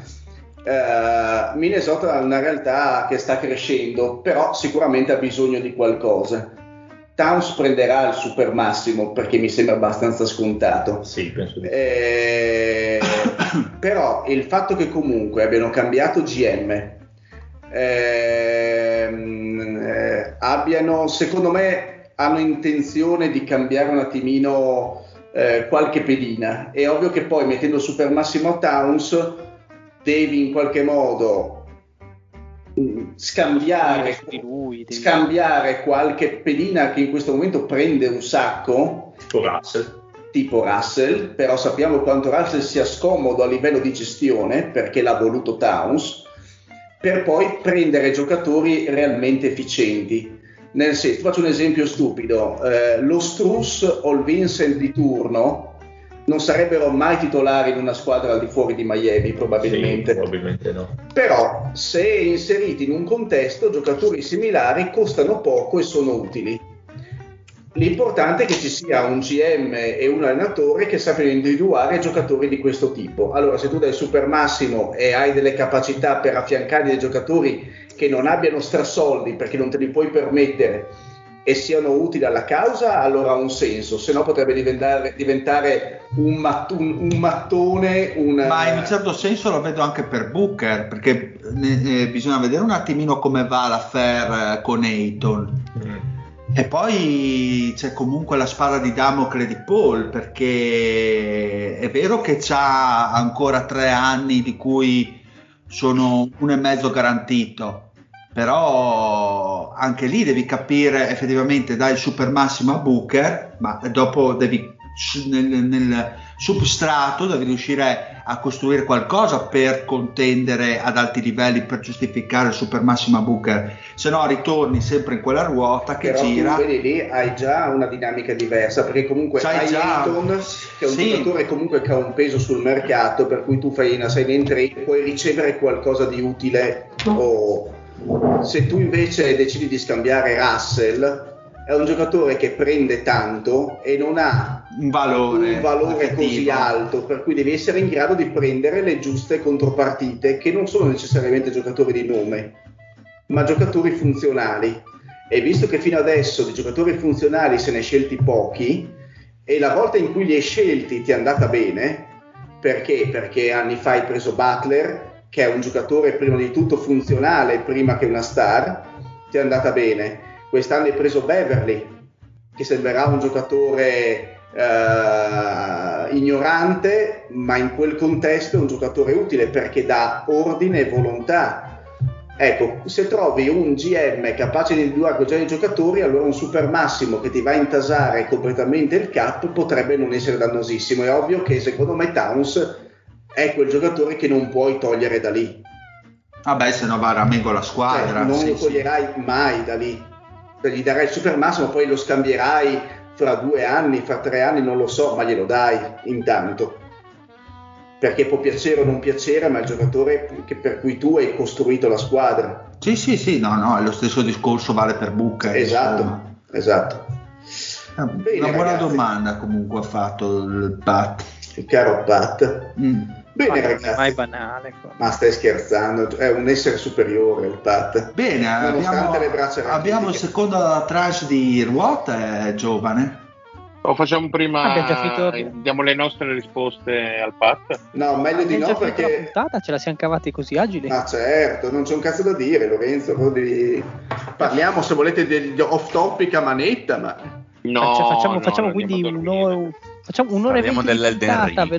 Eh, Minnesota è una realtà che sta crescendo, però sicuramente ha bisogno di qualcosa. Towns prenderà il super massimo perché mi sembra abbastanza scontato. sì penso di sì. Eh, <coughs> però il fatto che comunque abbiano cambiato GM, ehm, eh, abbiano, secondo me, hanno intenzione di cambiare un attimino eh, qualche pedina. È ovvio che poi mettendo Super Massimo Towns devi in qualche modo mm, scambiare, lui, devi- scambiare qualche pedina che in questo momento prende un sacco Tipo Russell tipo Russell, però sappiamo quanto Russell sia scomodo a livello di gestione perché l'ha voluto Towns, per poi prendere giocatori realmente efficienti. Nel senso, faccio un esempio stupido, eh, lo Struss o il Vincent di turno non sarebbero mai titolari in una squadra al di fuori di Miami, probabilmente. Sì, probabilmente no. Però, se inseriti in un contesto, giocatori similari costano poco e sono utili. L'importante è che ci sia un GM e un allenatore che sappiano individuare giocatori di questo tipo. Allora, se tu dai super massimo e hai delle capacità per affiancare dei giocatori che non abbiano strasoldi perché non te li puoi permettere e siano utili alla causa, allora ha un senso, se no potrebbe diventare, diventare un, mat- un, un, mattone. Un... Ma in un certo senso lo vedo anche per Booker, perché eh, bisogna vedere un attimino come va l'affair con Ayton. Mm. E poi c'è comunque la spada di Damocle di Paul, perché è vero che ha ancora tre anni di cui sono uno e mezzo garantito, però anche lì devi capire effettivamente dai il super massimo a Booker, ma dopo devi nel, nel substrato devi riuscire a costruire qualcosa per contendere ad alti livelli per giustificare il super massimo a Booker. Se no ritorni sempre in quella ruota che Però gira. tu vedi lì hai già una dinamica diversa perché comunque C'hai hai già- Ayton che è un sì. giocatore comunque che ha un peso sul mercato per cui tu fai una sign and trade puoi ricevere qualcosa di utile o se tu invece decidi di scambiare Russell è un giocatore che prende tanto e non ha un valore, un valore così alto, per cui devi essere in grado di prendere le giuste contropartite, che non sono necessariamente giocatori di nome, ma giocatori funzionali. E visto che fino adesso di giocatori funzionali se ne è scelti pochi, e la volta in cui li hai scelti ti è andata bene, perché? Perché anni fa hai preso Butler, che è un giocatore prima di tutto funzionale, prima che una star, ti è andata bene. Quest'anno hai preso Beverly, che sembrerà un giocatore eh, ignorante, ma in quel contesto è un giocatore utile perché dà ordine e volontà. Ecco, se trovi un GM capace di individuare già i giocatori, allora un super massimo che ti va a intasare completamente il cap potrebbe non essere dannosissimo. È ovvio che secondo me Towns è quel giocatore che non puoi togliere da lì. vabbè se no va a ramengo la Cioè, squadra non sì, lo sì. toglierai mai da lì. Cioè, gli darai il super massimo, poi lo scambierai fra due anni, fra tre anni, non lo so, ma glielo dai intanto. Perché può piacere o non piacere, ma è il giocatore che- per cui tu hai costruito la squadra. sì sì sì no no lo stesso discorso vale per Booker esatto, insomma. esatto. Eh, Bene, una buona ragazzi. domanda comunque ha fatto il Pat Il caro Pat. Mm. Bene, Ma non è ragazzi. mai banale. qua. Ma stai scherzando? È un essere superiore il Pat. Bene, Nonostante abbiamo, le braccia abbiamo il secondo tranche di ruote, giovane. O facciamo prima, finito- diamo le nostre risposte al Pat? No, meglio di no finito la perché... puntata, ce la siamo cavati così agili. Ma certo, non c'è un cazzo da dire, Lorenzo. devi- Parliamo se volete degli off topic a manetta, ma No, facciamo, no, facciamo quindi un'ora, facciamo un'ora e Parliamo venti di puntata, Ring.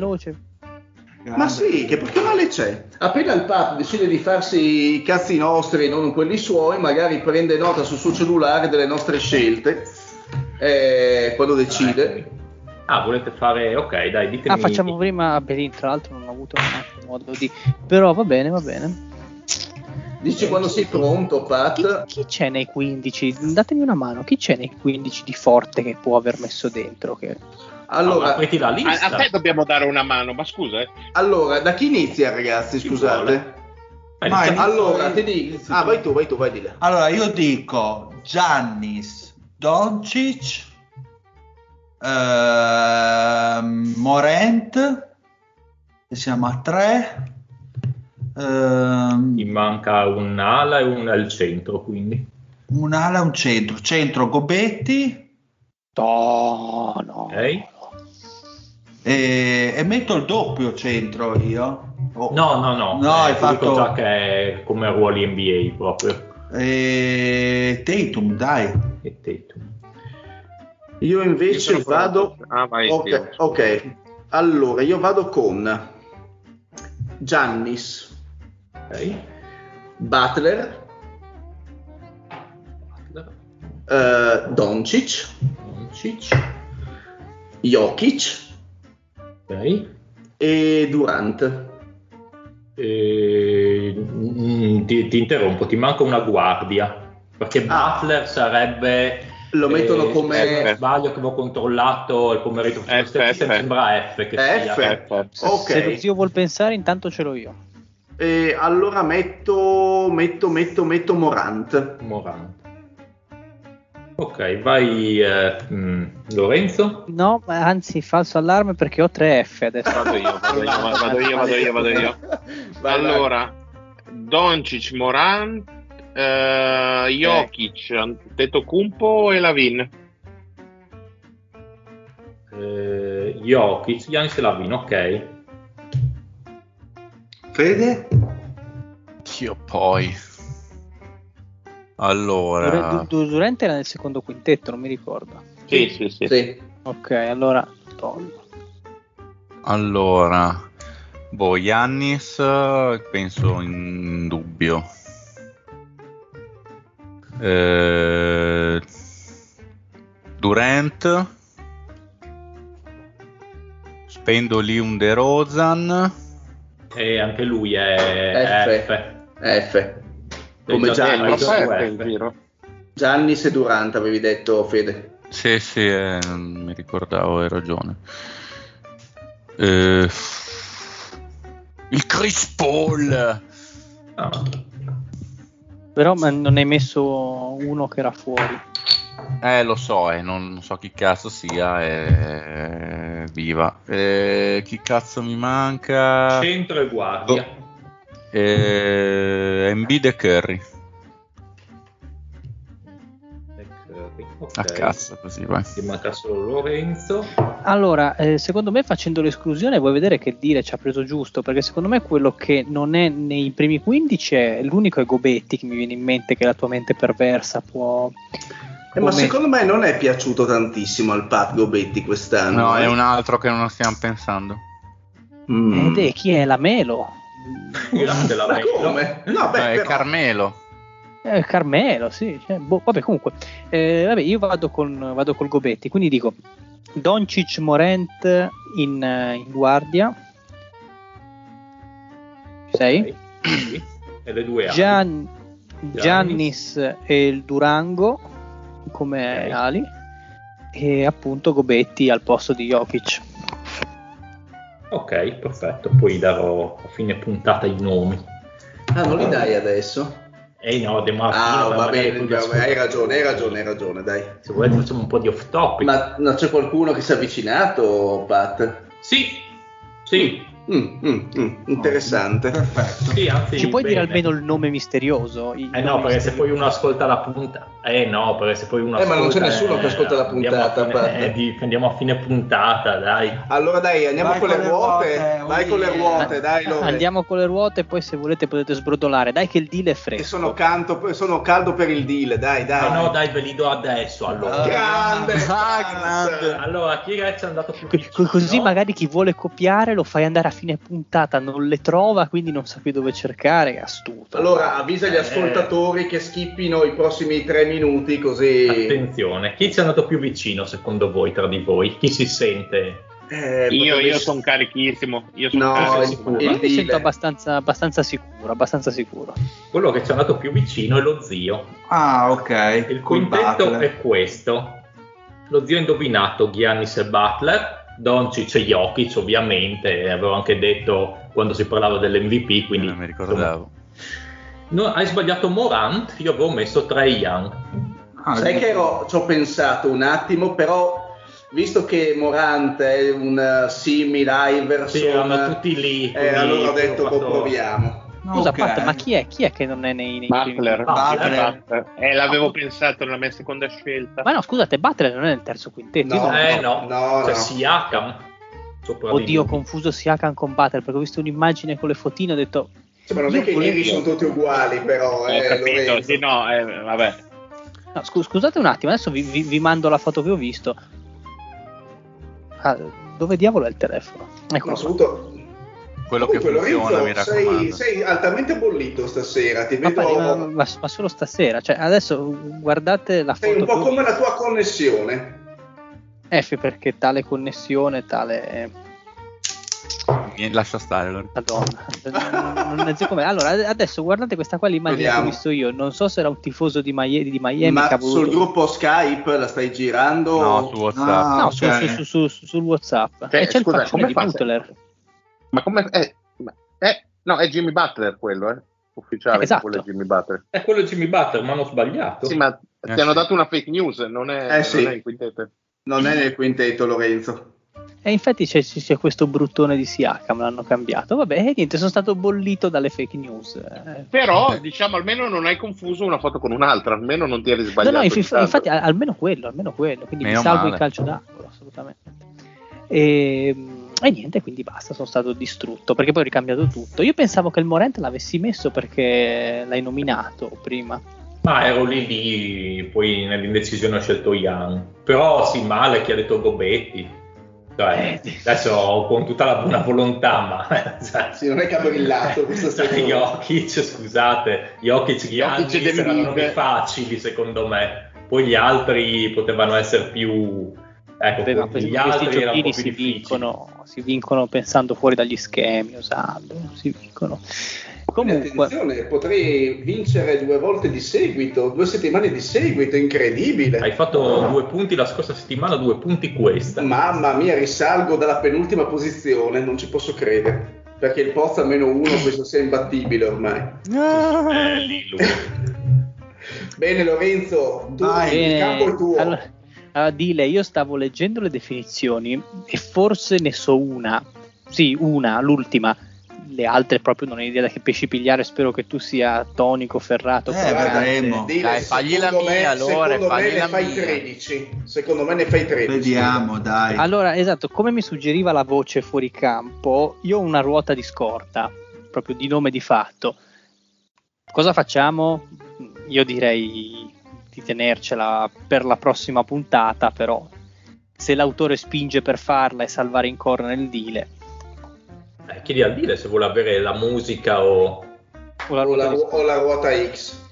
Veloce. Ma sì, che, che male c'è? Appena il Pap decide di farsi i cazzi nostri e non quelli suoi, magari prende nota sul suo cellulare delle nostre scelte eh, quando decide. Ah, volete fare... Ok, dai, ditemi... Ah, facciamo prima Belin, tra l'altro non ho avuto neanche modo di... Però va bene, va bene. Dici quando sei pronto, Chi, Pat? chi c'è nei 15? Datemi una mano, chi c'è nei 15 di forte che può aver messo dentro? Che... Allora, Allora, metti la A, lista. a te dobbiamo dare una mano, ma scusa, eh. allora, da chi inizia, ragazzi? Chi Scusate. vuole? Vai, Vai, Allora, ti dico. Ah, vai tu, vai tu, vai di là. Allora, io dico Giannis, Doncic, ehm, Morent, che siamo a tre. ehm, Mi manca un'ala e una al centro, quindi. un'ala e un centro. Centro Gobetti No, no. E, e metto il doppio centro io. Oh, No, no, no. No, hai Eh, dico fatto- già che è come ruoli NBA proprio. E Tatum, dai. E Tatum. Io invece Io vado. Ah, vai, ok, Dio. ok. Allora, io vado con Giannis, Ok. Butler, Butler, eh, Doncic, Doncic, Jokic ok. e Durant. E- mm, ti, ti interrompo, ti manca una guardia. Perché Ah. Butler sarebbe Lo mettono Eh, come se non sbaglio che avevo controllato il pomeriggio F, stesso, F. sembra F che sia. F. Se lo zio vuol pensare, intanto ce l'ho io. E allora metto, metto, metto, metto Morant. Morant. Ok, vai eh, mm, Lorenzo. No, ma anzi, falso allarme perché ho 3 F adesso. Vado io, vado io, vado io, vado io, vado io. <laughs> Vai, allora, Doncic, Moran, eh, Jokic, Antetokounmpo e Lavin. Eh, Jokic, Giannis e Lavin, ok. Fede? Io poi. Allora, Du- Durante era nel secondo quintetto, non mi ricordo. Sì, sì, sì. Sì. Ok, allora tolgo. allora, boh, Yannis penso in dubbio. Eh, Durant, spendo lì un De Rozan. E anche lui è F. F. F. Come Eh, già- Giannis. eh, Troppo F. F in giro. Giannis e Durant avevi detto Fede. Sì, sì, eh, mi ricordavo, hai ragione. Eh, il Chris Paul. Ah, Però ma non hai messo uno che era fuori. Eh, lo so, eh, non, non so chi cazzo sia. eh, viva. Eh, chi cazzo mi manca? Centro e guardia. Eh, Embiid e Curry. Ok. A cazzo, così vai. Ti manca solo Lorenzo. Allora, eh, secondo me facendo l'esclusione vuoi vedere che dire ci ha preso giusto, perché secondo me quello che non è nei primi 15 è l'unico è Gobetti che mi viene in mente che la tua mente perversa può... Eh, ma secondo me non è piaciuto tantissimo al Pat Gobetti quest'anno. No, eh. è un altro che non stiamo pensando. Mm. Ed è chi è la Melo? Grande la Ma come? No, beh, No, è però- Carmelo. Eh, Carmelo, sì. cioè, boh, vabbè, comunque, eh, vabbè, io vado, con, vado col Gobetti, quindi dico Doncic Morent in, eh, in guardia. Ci Sei? Ok. Sì. <clears throat> E le due ali. Gian- Giannis e il Durango come Ok. ali e appunto Gobetti al posto di Jokic. Ok, perfetto. Poi darò a fine puntata i nomi. Ah, non li dai adesso? Eh no, De Martino, Ah, va bene, hai ragione, hai ragione, hai ragione, dai. Se volete facciamo un po' di off topic. Ma non c'è qualcuno che si è avvicinato, Pat? Sì, sì, Mm, mm, mm, interessante. Perfetto. sì, anzi, Ci puoi dire bene. almeno il nome misterioso? I Eh no, perché se misteriosi. poi uno ascolta la puntata. Eh no, perché se poi uno Eh, ma non c'è ascolta, nessuno che ascolta la andiamo puntata, a fine- eh, di- andiamo a fine puntata, dai. Allora dai, andiamo Vai con le con le ruote. ruote, Vai con le ruote, dai, Lore. Andiamo con le ruote, poi se volete potete sbrodolare. Dai, che il deal è fresco. sono, canto, sono caldo per il deal, dai, dai. Ma no, dai, ve li do adesso allora. Grande, Ah, grande. Allora, chi è andato più vicino? Così magari chi vuole copiare lo fai andare a fine puntata, non le trova, quindi non sa più dove cercare. È astuto. Allora avvisa gli Eh. ascoltatori che skippino i prossimi tre minuti così... Attenzione, chi ci è andato più vicino secondo voi tra di voi? Chi si sente? Eh, Io, potrebbe- io sono carichissimo. Io sono No, carichissimo. il- Io mi sento abbastanza, abbastanza sicuro, abbastanza sicuro. Quello che ci è andato più vicino è lo zio. Ah, ok. Il Butler. è questo. Lo zio ha indovinato Giannis e Butler, Doncic e Jokic ovviamente, e avevo anche detto quando si parlava dell'MVP, quindi non mi ricordavo. no, hai sbagliato Morant, io avevo messo Trey Young. Ah, Sai sì. che ero, ci ho pensato un attimo, però visto che Morant è un uh, simile Iverson, Sì, erano tutti lì. eh, allora ho detto boh, proviamo. Scusa, Ok. Pat, ma chi è? Chi è che non è nei, nei primi? Butler. Butler. Butler. Eh, l'avevo pensato nella mia seconda scelta. Ma no, scusate, Butler non è nel terzo quintetto. No. Eh no, No, no. Siakam. di Oddio, ho confuso Siakam con Butler perché ho visto un'immagine con le fotine e ho detto Cioè, ma non è che i volevo- neri sono tutti uguali, però, Ho eh, capito, sì, no, eh, vabbè. No, scu- scusate un attimo, adesso vi, vi- vi mando la foto che ho visto. Ah, dove diavolo è il telefono? Qua. soprattutto- Quello che Comunque, funziona, mi Lorenzo, raccomando. sei, sei altamente bollito stasera, ti Ma, vedo... pare- ma- ma- ma solo stasera, cioè adesso guardate la sei foto un po' che come la tua connessione. F perché tale connessione, tale... Niente, lascia stare. allora. Madonna, non so come. Allora, adesso guardate questa qua l'immagine che ho visto io. Non so se era un tifoso di Miami, di Miami Ma che voluto- sul gruppo Skype la stai girando? No, su WhatsApp. Ah, No, ok. su- su- su- su- sul WhatsApp. Cioè, e c'è scusa, il faccione come di fa se- Butler. Ma come... Eh, ma- eh, no, è Jimmy Butler quello, eh? Ufficiale, Esatto. quello è Jimmy Butler. È quello Jimmy Butler, ma hanno sbagliato. Sì, ma Eh, ti hanno sì. dato una fake news, non è, Eh, sì. non è in quintetto. Non è nel quintetto, Lorenzo. E infatti c'è, c'è questo bruttone di Siakam, l'hanno cambiato. Vabbè, e niente, sono stato bollito dalle fake news. Eh, Però, diciamo, almeno non hai confuso una foto con un'altra, almeno non ti eri No, sbagliato. no, inf- di tanto. infatti almeno quello, almeno quello, quindi Meno mi salvo male. il calcio d'angolo, assolutamente. E, e niente, quindi basta, sono stato distrutto perché poi ho ricambiato tutto. Io pensavo che il Morente l'avessi messo perché l'hai nominato prima. Ma ero lì lì, poi nell'indecisione ho scelto Young. Però sì, male chi ha detto Gobetti. Cioè, Eh, adesso con tutta la buona volontà, ma <laughs> cioè, Sì, non è che ha brillato questa cioè, stagione. Jokic, scusate, Jokic gli Jokic ed erano nomi facili secondo me. Poi gli altri potevano essere più... Ecco, ma gli altri erano un po' più difficili. vincono, si vincono pensando fuori dagli schemi, usando, si vincono. Comunque, attenzione, potrei vincere due volte di seguito, due settimane di seguito, incredibile. Hai fatto due punti la scorsa settimana, due punti questa. Mamma mia, risalgo dalla penultima posizione, non ci posso credere. Perché il Pozzo almeno uno <laughs> penso sia imbattibile ormai. Lui. Bene Lorenzo, tu, Vai. il Bene, campo è tuo. allora, allora, Dile, io stavo leggendo le definizioni e forse ne so una, sì, una, l'ultima. Le altre proprio non ho idea da che pesci pigliare. Spero che tu sia tonico, ferrato. Eh, vedremo. Dile, Dai, fagli la secondo mia, me, allora, secondo me fagli ne la fai mia. 13. Secondo me ne fai 13. Vediamo, dai. Allora, esatto, come mi suggeriva la voce fuori campo, io ho una ruota di scorta, proprio di nome di fatto. Cosa facciamo? Io direi di tenercela per la prossima puntata, però se l'autore spinge per farla e salvare in corner nel dile, Eh, chiedi al dire se vuole avere la musica o... o la O ruota la, di scorta. o la ruota X.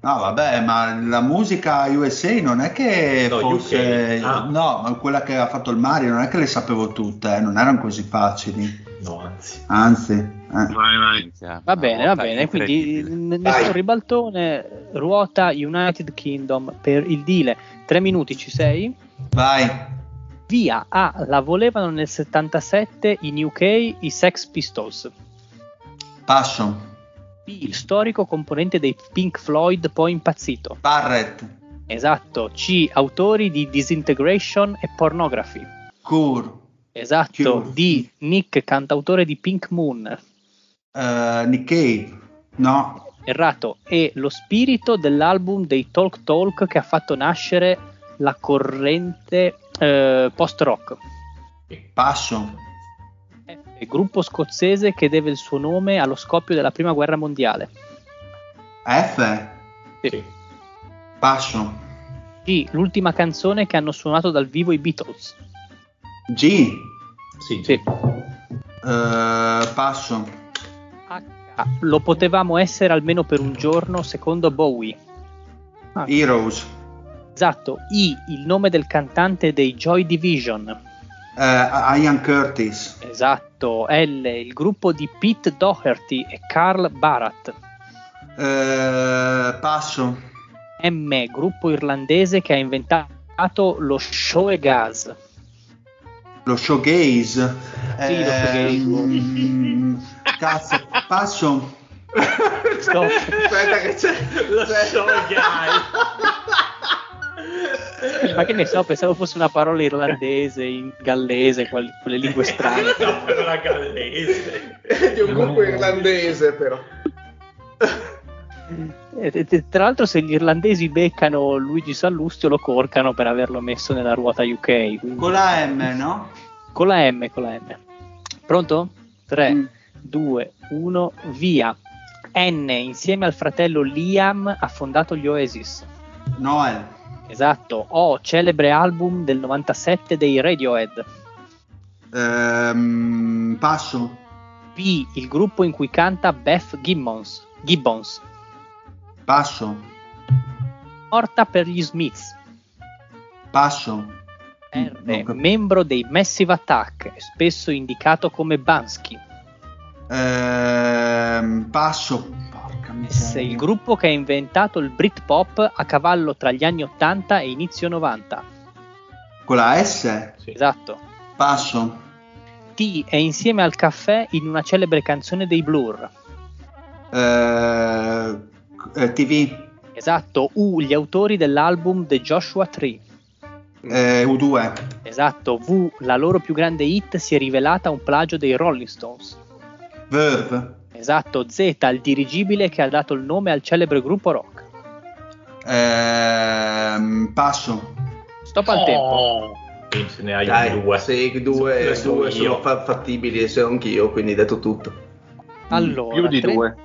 No, vabbè, ma la musica USA non è che No, fosse. Ah. No, ma quella che ha fatto il Mario non è che le sapevo tutte, eh, non erano così facili. No, anzi. Anzi. Vai, vai. Va bene, va bene, quindi n- nessun ribaltone, ruota United Kingdom per il dile. Tre minuti ci sei? vai. Via A, la volevano nel 77 in UK i Sex Pistols. Passo. B, il storico componente dei Pink Floyd poi impazzito. Barrett. Esatto. C, autori di Disintegration e Pornography. Cure. Esatto. Cure. D, Nick, cantautore di Pink Moon. Eh, Nick Cave. No. Errato. E lo spirito dell'album dei Talk Talk che ha fatto nascere la corrente eh, post-rock. Passo. F, gruppo scozzese che deve il suo nome allo scoppio della prima guerra mondiale. F. Sì. Passo. G, l'ultima canzone che hanno suonato dal vivo i Beatles. G. Sì. Sì. eh, passo. H, lo potevamo essere almeno per un giorno secondo Bowie. Ah, Heroes. esatto. I, il nome del cantante dei Joy Division. eh, Ian Curtis. Esatto. L, il gruppo di Pete Doherty e Carl Barat. eh, passo. M, gruppo irlandese che ha inventato lo show e gas. Lo showgaze. Sì, lo showgaze. mm, cazzo. Passo. Stop. Aspetta che c'è. c'è- Ma che ne so, pensavo fosse una parola irlandese, in gallese, qual- quelle lingue strane. per la gallese. È di un gruppo irlandese però. E- e- e tra l'altro, se gli irlandesi beccano Luigi Sallustio, lo corcano per averlo messo nella ruota UK. quindi- Con la M, no? Con la M, con la M. Pronto? 3, Mm. 2, 1, via. N, insieme al fratello Liam, ha fondato gli Oasis. Noel. Esatto. O, celebre album del 97 dei Radiohead. Ehm, passo. P, il gruppo in cui canta Beth Gibbons. Gibbons. Passo. Morta per gli Smiths. Passo. R, non cap- membro dei Massive Attack, spesso indicato come Bansky. Ehm, passo. Porca miseria. il gruppo che ha inventato il Britpop a cavallo tra gli anni 80 e inizio 90. Con la S? Sì. Esatto. Passo. T è insieme al caffè in una celebre canzone dei Blur. Eh, eh, TV. Esatto. U, gli autori dell'album The Joshua Tree. Eh, U2. Esatto. V, la loro più grande hit si è rivelata un plagio dei Rolling Stones. Verve. Esatto. Z, il dirigibile che ha dato il nome al celebre gruppo rock. Ehm, passo. Stop al tempo. Quindi se ne hai Dai, due. se due, due sono fa- fattibili e se no anch'io, quindi detto tutto. Allora, Più di tre- due.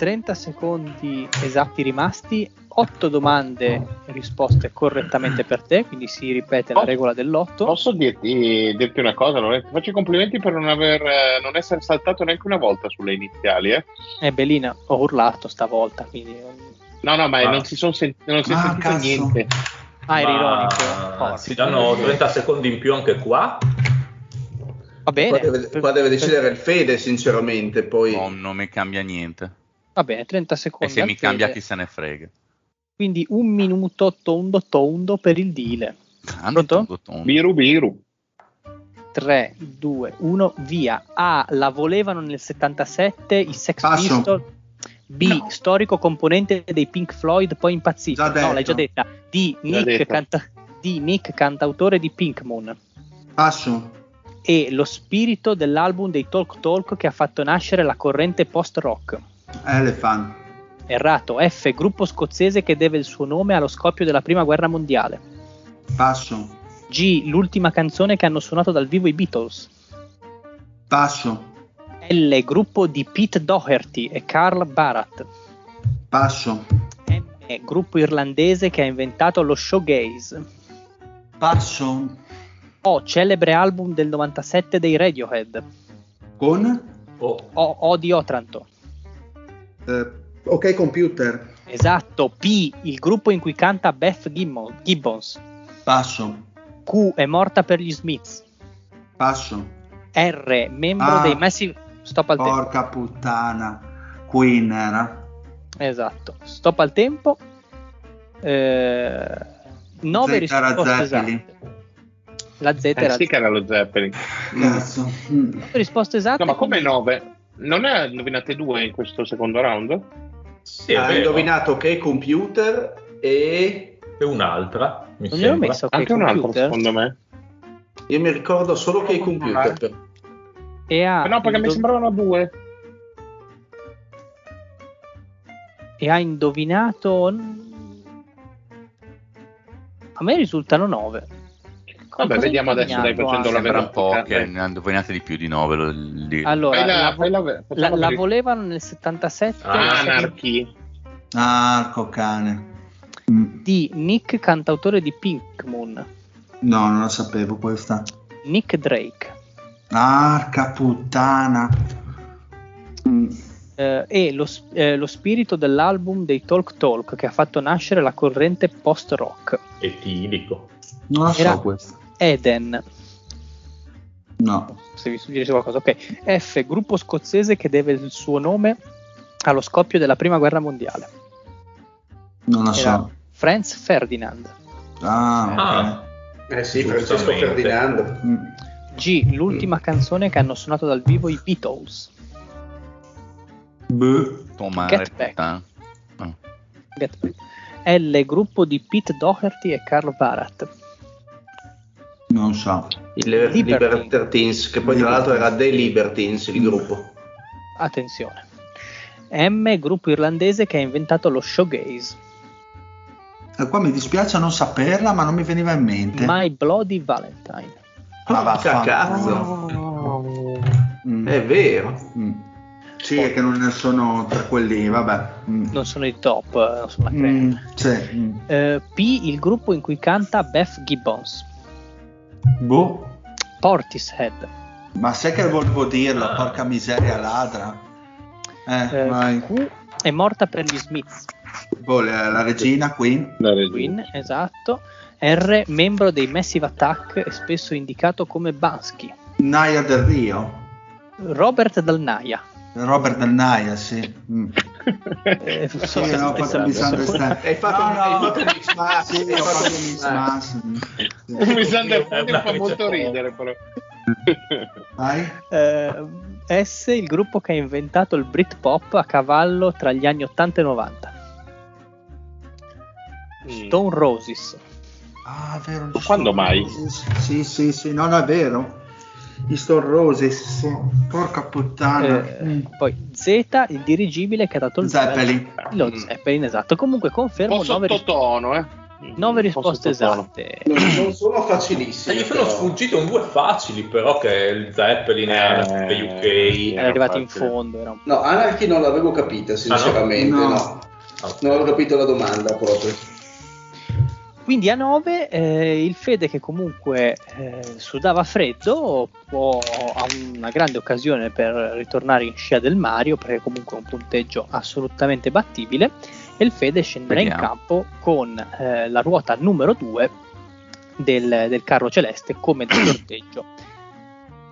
30 secondi esatti rimasti, 8 domande risposte correttamente per te, quindi si ripete la regola dell'otto. Posso dirti, dirti una cosa? Non è- ti faccio i complimenti per non, aver, eh, non essere saltato neanche una volta sulle iniziali. Eh? Eh, Belina, ho urlato stavolta, quindi... No, no, ma Ah. non si, son sen- non si è Ah, sentito cazzo. niente. Ah, eri Ma ironico. Si Forza. danno 30 secondi in più anche qua. Va bene, Qua deve, qua deve decidere il Fede, sinceramente. Poi No, non mi cambia niente. Va bene, 30 E secondi. se al mi cambia chi se ne frega. Quindi un minuto tondo tondo per il deal. Pronto? Biru biru. 3, 2, 1, via. A. La volevano nel 77 i Sex Passo. Pistols. B. No. Storico componente dei Pink Floyd, poi impazzito. Già No, l'hai già detta. D. Nick, detto. canta- D. Nick, cantautore di Pink Moon. Passo. E lo spirito dell'album dei Talk Talk che ha fatto nascere la corrente post-rock. Elephant. Errato. F. Gruppo scozzese che deve il suo nome allo scoppio della prima guerra mondiale. Passo. G. L'ultima canzone che hanno suonato dal vivo i Beatles. Passo. L. Gruppo di Pete Doherty e Carl Barat. Passo. M. Gruppo irlandese che ha inventato lo showgaze. Passo. O. Celebre album del 97 dei Radiohead. Con? Oh, O. O di Otranto. Eh, ok, computer. Esatto. P. Il gruppo in cui canta Beth Gibbon- Gibbons. Passo. Q. È morta per gli Smiths. Passo. R. Membro Ah. dei Massive. Stop al tempo. Porca puttana. Queen era. Esatto. Stop al tempo. 9 Z era risposte Zeppelin. esatte. La Z Eh era sì che era lo Zeppelin. Cazzo. Mm. Nove risposte esatte. No, ma come quindi- 9? Non ne ha indovinate due in questo secondo round? sì, ha indovinato che computer e E un'altra, mi Non mi sembra. messo Anche un altro, computer secondo me. io mi ricordo solo che computer. però. e ha, no, perché mi indo- sembravano due. e ha indovinato. A me risultano 9. Vabbè, vediamo adesso, dai, facendo la Sembra un po' che ne hanno indovinate di più di 9. Lo, il- Allora, la- la, la- la- la volevano nel 77 Ah, Anarchy. Arco cane. Mm. di Nick, cantautore di Pink Moon. No, non la sapevo questa. Nick Drake. Arca puttana. Mm. eh, e lo, eh, lo spirito dell'album dei Talk Talk che ha fatto nascere la corrente post-rock. Etilico. Non la so Era- questa. Eden. No. Se vi suggerisco qualcosa, ok. F, gruppo scozzese che deve il suo nome allo scoppio della prima guerra mondiale. Non Era so. Franz Ferdinand. Ah, Ah, Eh sì, Francesco. Ferdinando. ok. Mm. G, l'ultima canzone che hanno suonato dal vivo i Beatles. Beh. Toma, Get Back. No. Get Back. L, gruppo di Pete Doherty e Carl Barat. Non so. Il Liberty. Libertines, che poi tra l'altro era The Libertines il gruppo. Attenzione. M, gruppo irlandese che ha inventato lo showgaze. E qua mi dispiace non saperla, ma non mi veniva in mente. My Bloody Valentine. Ma Porca vaffanculo. cazzo. Mm. È vero. Mm. Sì, è che non ne sono tra quelli, vabbè. Mm. Non sono i top, eh, non sono la crema. Mm, sì. mm. Eh, P, il gruppo in cui canta Beth Gibbons. Boh. Portishead. Ma sai che volevo dirlo, Ah. porca miseria ladra. Eh, Eh, vai. È morta per gli Smiths. Boh, la, la regina Queen. La regina. Queen, esatto. R, membro dei Massive Attack e spesso indicato come Bansky. Naya del Rio. Robert Dal Naia. Robert del Naya, sì. Mm. Eh, Sì, so- no, ho fatto un misunderstand. Hai fatto, No, hai no. fatto un mix match, Sì, hai ho fatto fatto un misunderstanding fa molto ridere, però. Vai? Eh, S, il gruppo che ha inventato il Britpop a cavallo tra gli anni 80 e 90. Mm. Stone Roses. Ah, vero. Ma quando Stone mai? Roses. Sì, sì, sì, no, no, è vero. Gli Stone Roses. Porca puttana. Eh, Mm. Poi Z, il dirigibile che ha dato il Zeppelin. Lo Zeppelin, esatto. Comunque Un confermo po' 9, sottotono, eh. nove Un po' risposte esatte. Non, <clears throat> sono Eh, facilissimi. gli sono sfuggite un due facili, però che il Zeppelin è Eh, eh, UK. Era arrivato in facile. fondo. Era un- No, Anarchy non l'avevo capita, sinceramente. no? no? No. Non avevo capito la domanda proprio. Quindi a 9 il Fede che comunque eh, sudava freddo può, ha una grande occasione per ritornare in scia del Mario perché comunque è un punteggio assolutamente battibile e il Fede scenderà in Vediamo. campo con eh, la ruota numero 2 del, del carro celeste come da <clears throat> sorteggio.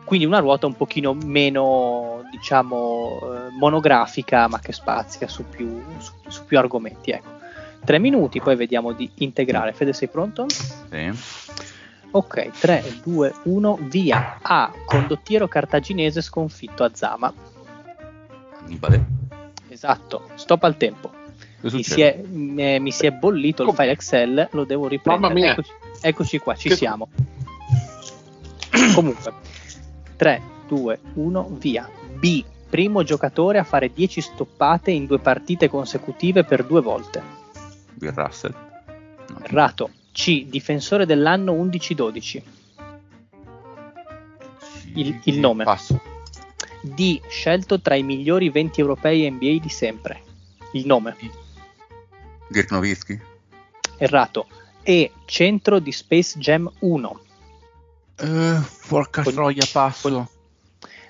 Quindi una ruota un pochino meno, diciamo, eh, monografica, ma che spazia su più, su, su più argomenti. Ecco. Tre minuti, poi vediamo di integrare. Fede, sei pronto? Sì. Ok, 3, 2, 1, via. A. Condottiero cartaginese sconfitto a Zama. Annibale. Esatto, stop al tempo. Mi si, è, mi mi si è bollito il Come? file Excel, lo devo riprendere. Mamma mia. Eccoci, eccoci qua, ci Che- siamo. <clears throat> Comunque, 3, 2, 1, via. B. Primo giocatore a fare 10 stoppate in due partite consecutive per due volte. Bill Russell. No. Errato. C. Difensore dell'anno 11-12. Il- il nome. Passo. D. Scelto tra i migliori 20 europei NBA di sempre. Il nome. Dirk Nowitzki. Errato. E. Centro di Space Jam 1. Eh, porca Con- troia, passo.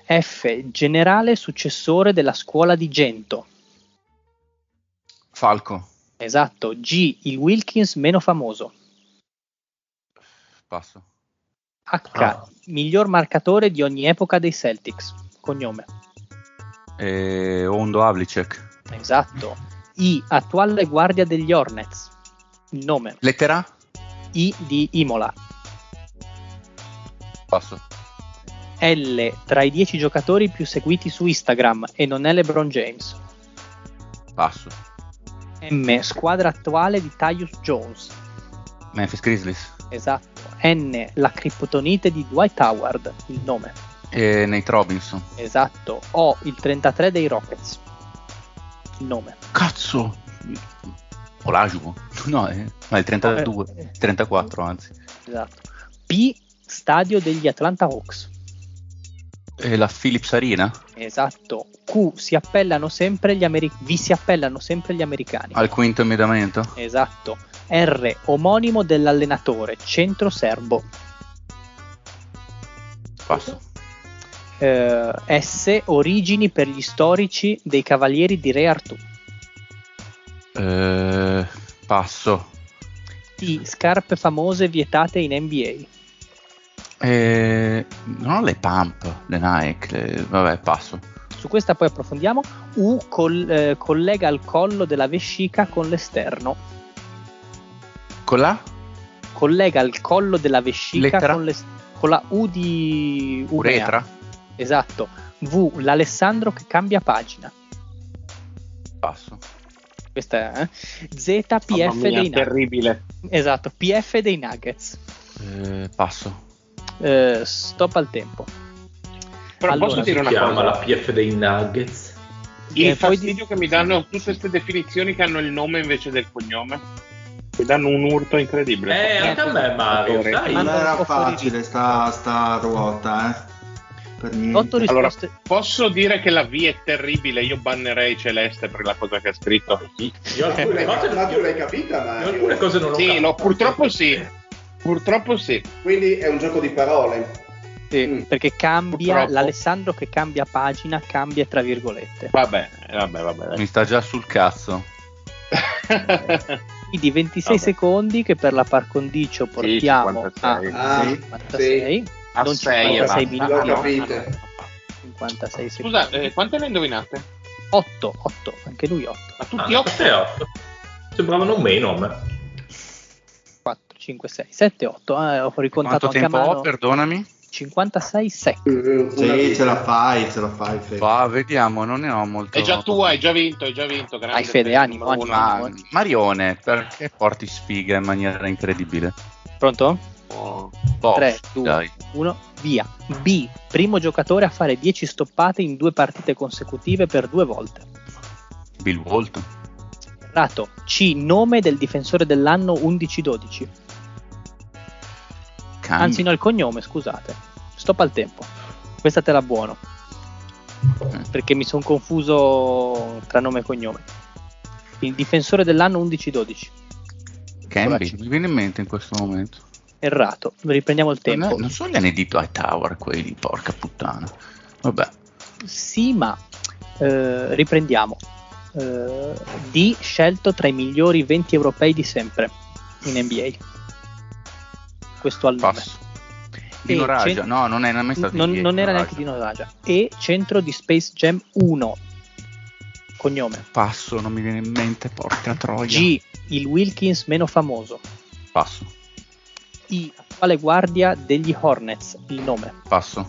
F. Generale successore della scuola di Gento. Falco. Esatto. G. Il Wilkins meno famoso. Passo. H. Ah. Miglior marcatore di ogni epoca dei Celtics. Cognome. Eh, Ondo Havlicek. Esatto. I. Attuale guardia degli Hornets. Nome. Lettera? I di Imola. Passo. L. Tra i 10 giocatori più seguiti su Instagram e non è LeBron James. Passo. M. Squadra attuale di Tyus Jones. Memphis Grizzlies. Esatto. N. La criptonite di Dwight Howard. Il nome. E Nate Robinson. Esatto. O. Il 33 dei Rockets. Il nome. Cazzo! Olajuwon. <laughs> No, eh, no, il 32. Eh, 34 anzi. Esatto. P. Stadio degli Atlanta Hawks. E la Philips Arena? Esatto. Q. Si appellano sempre gli ameri- vi si appellano sempre gli americani. Al quinto immediamento? Esatto. R. Omonimo dell'allenatore. Centro serbo. Passo. Eh, S. Origini per gli storici dei cavalieri di Re Artù. Eh, passo. T. Scarpe famose vietate in NBA. Eh, non ho le pump, le Nike, le- vabbè, passo. Su questa poi approfondiamo. U. col- eh, collega il collo della vescica con l'esterno. Con la? Collega il collo della vescica Lettera? con, l'es- con la U di Umea. Uretra? Esatto. V. L'Alessandro che cambia pagina. Passo. Questa è eh? Z. PF mia, dei Nuggets. terribile. Esatto, PF dei Nuggets. Eh, passo. Eh, stop al tempo. Però Allora, posso dire una chiama cosa? la PF dei Nuggets. Il E poi fastidio che mi danno tutte queste definizioni che hanno il nome invece del cognome. Mi danno un urto incredibile. Eh, anche a me Mario, sai? Non era facile sta, sta ruota, eh. Allora, posso dire che la V è terribile, io bannerei Celeste per la cosa che ha scritto. Io alcune cose, Ma tu l'hai io- capita, io Mario? alcune cose non ho Sì, capito. no, purtroppo sì. Purtroppo sì. Quindi è un gioco di parole. Sì, Mm. perché cambia Purtroppo. l'Alessandro che cambia pagina, cambia tra virgolette. Vabbè, vabbè, vabbè. dai. Mi sta già sul cazzo. <laughs> Quindi 26 Vabbè. secondi che per la par condicio portiamo 56. a Ah, 56, A non sei, 56 basta. minuti, L'ho capito. 56 secondi. Scusa, eh, quante ne indovinate? 8, 8, anche lui 8. A Ah, tutti no, 8? queste otto. Sembravano meno a me. 4, 5, 6, 7, 8. Eh, ho ricontato Quanto anche a tempo mano. ho? Perdonami. 56 sec. Una Sì, ce la fai, ce la fai. Fede. Va, vediamo, non ne ho molto. È già tua, hai già vinto, hai già vinto. grande Hai fede, animo, animo. Ma, Marione, perché porti sfiga in maniera incredibile? Pronto? Oh. Boh, 3, 2, dai. 1, via. B. Primo giocatore a fare 10 stoppate in due partite consecutive per due volte. Bill Walton. Errato. C. Nome del difensore dell'anno 11-12. Cambi. Anzi, no, il cognome, scusate. Stop al tempo. Questa te la buono. Eh. Perché mi sono confuso tra nome e cognome. Il difensore dell'anno 11-12. Cambi, mi viene in mente in questo momento. Errato. Riprendiamo il tempo. non sono gli anni di Dwight Tower quelli, porca puttana. Vabbè, Sì, ma eh, riprendiamo. Eh, D scelto tra i migliori 20 europei di sempre in NBA. Questo al nome. passo. Dino E Raja, cen- no, non è mai stato non, non era neanche. Dino Raja. E centro di Space Jam 1. Cognome. Passo, non mi viene in mente, porca troia. G. Il Wilkins meno famoso. Passo, I. Attuale guardia degli Hornets. Il nome. passo.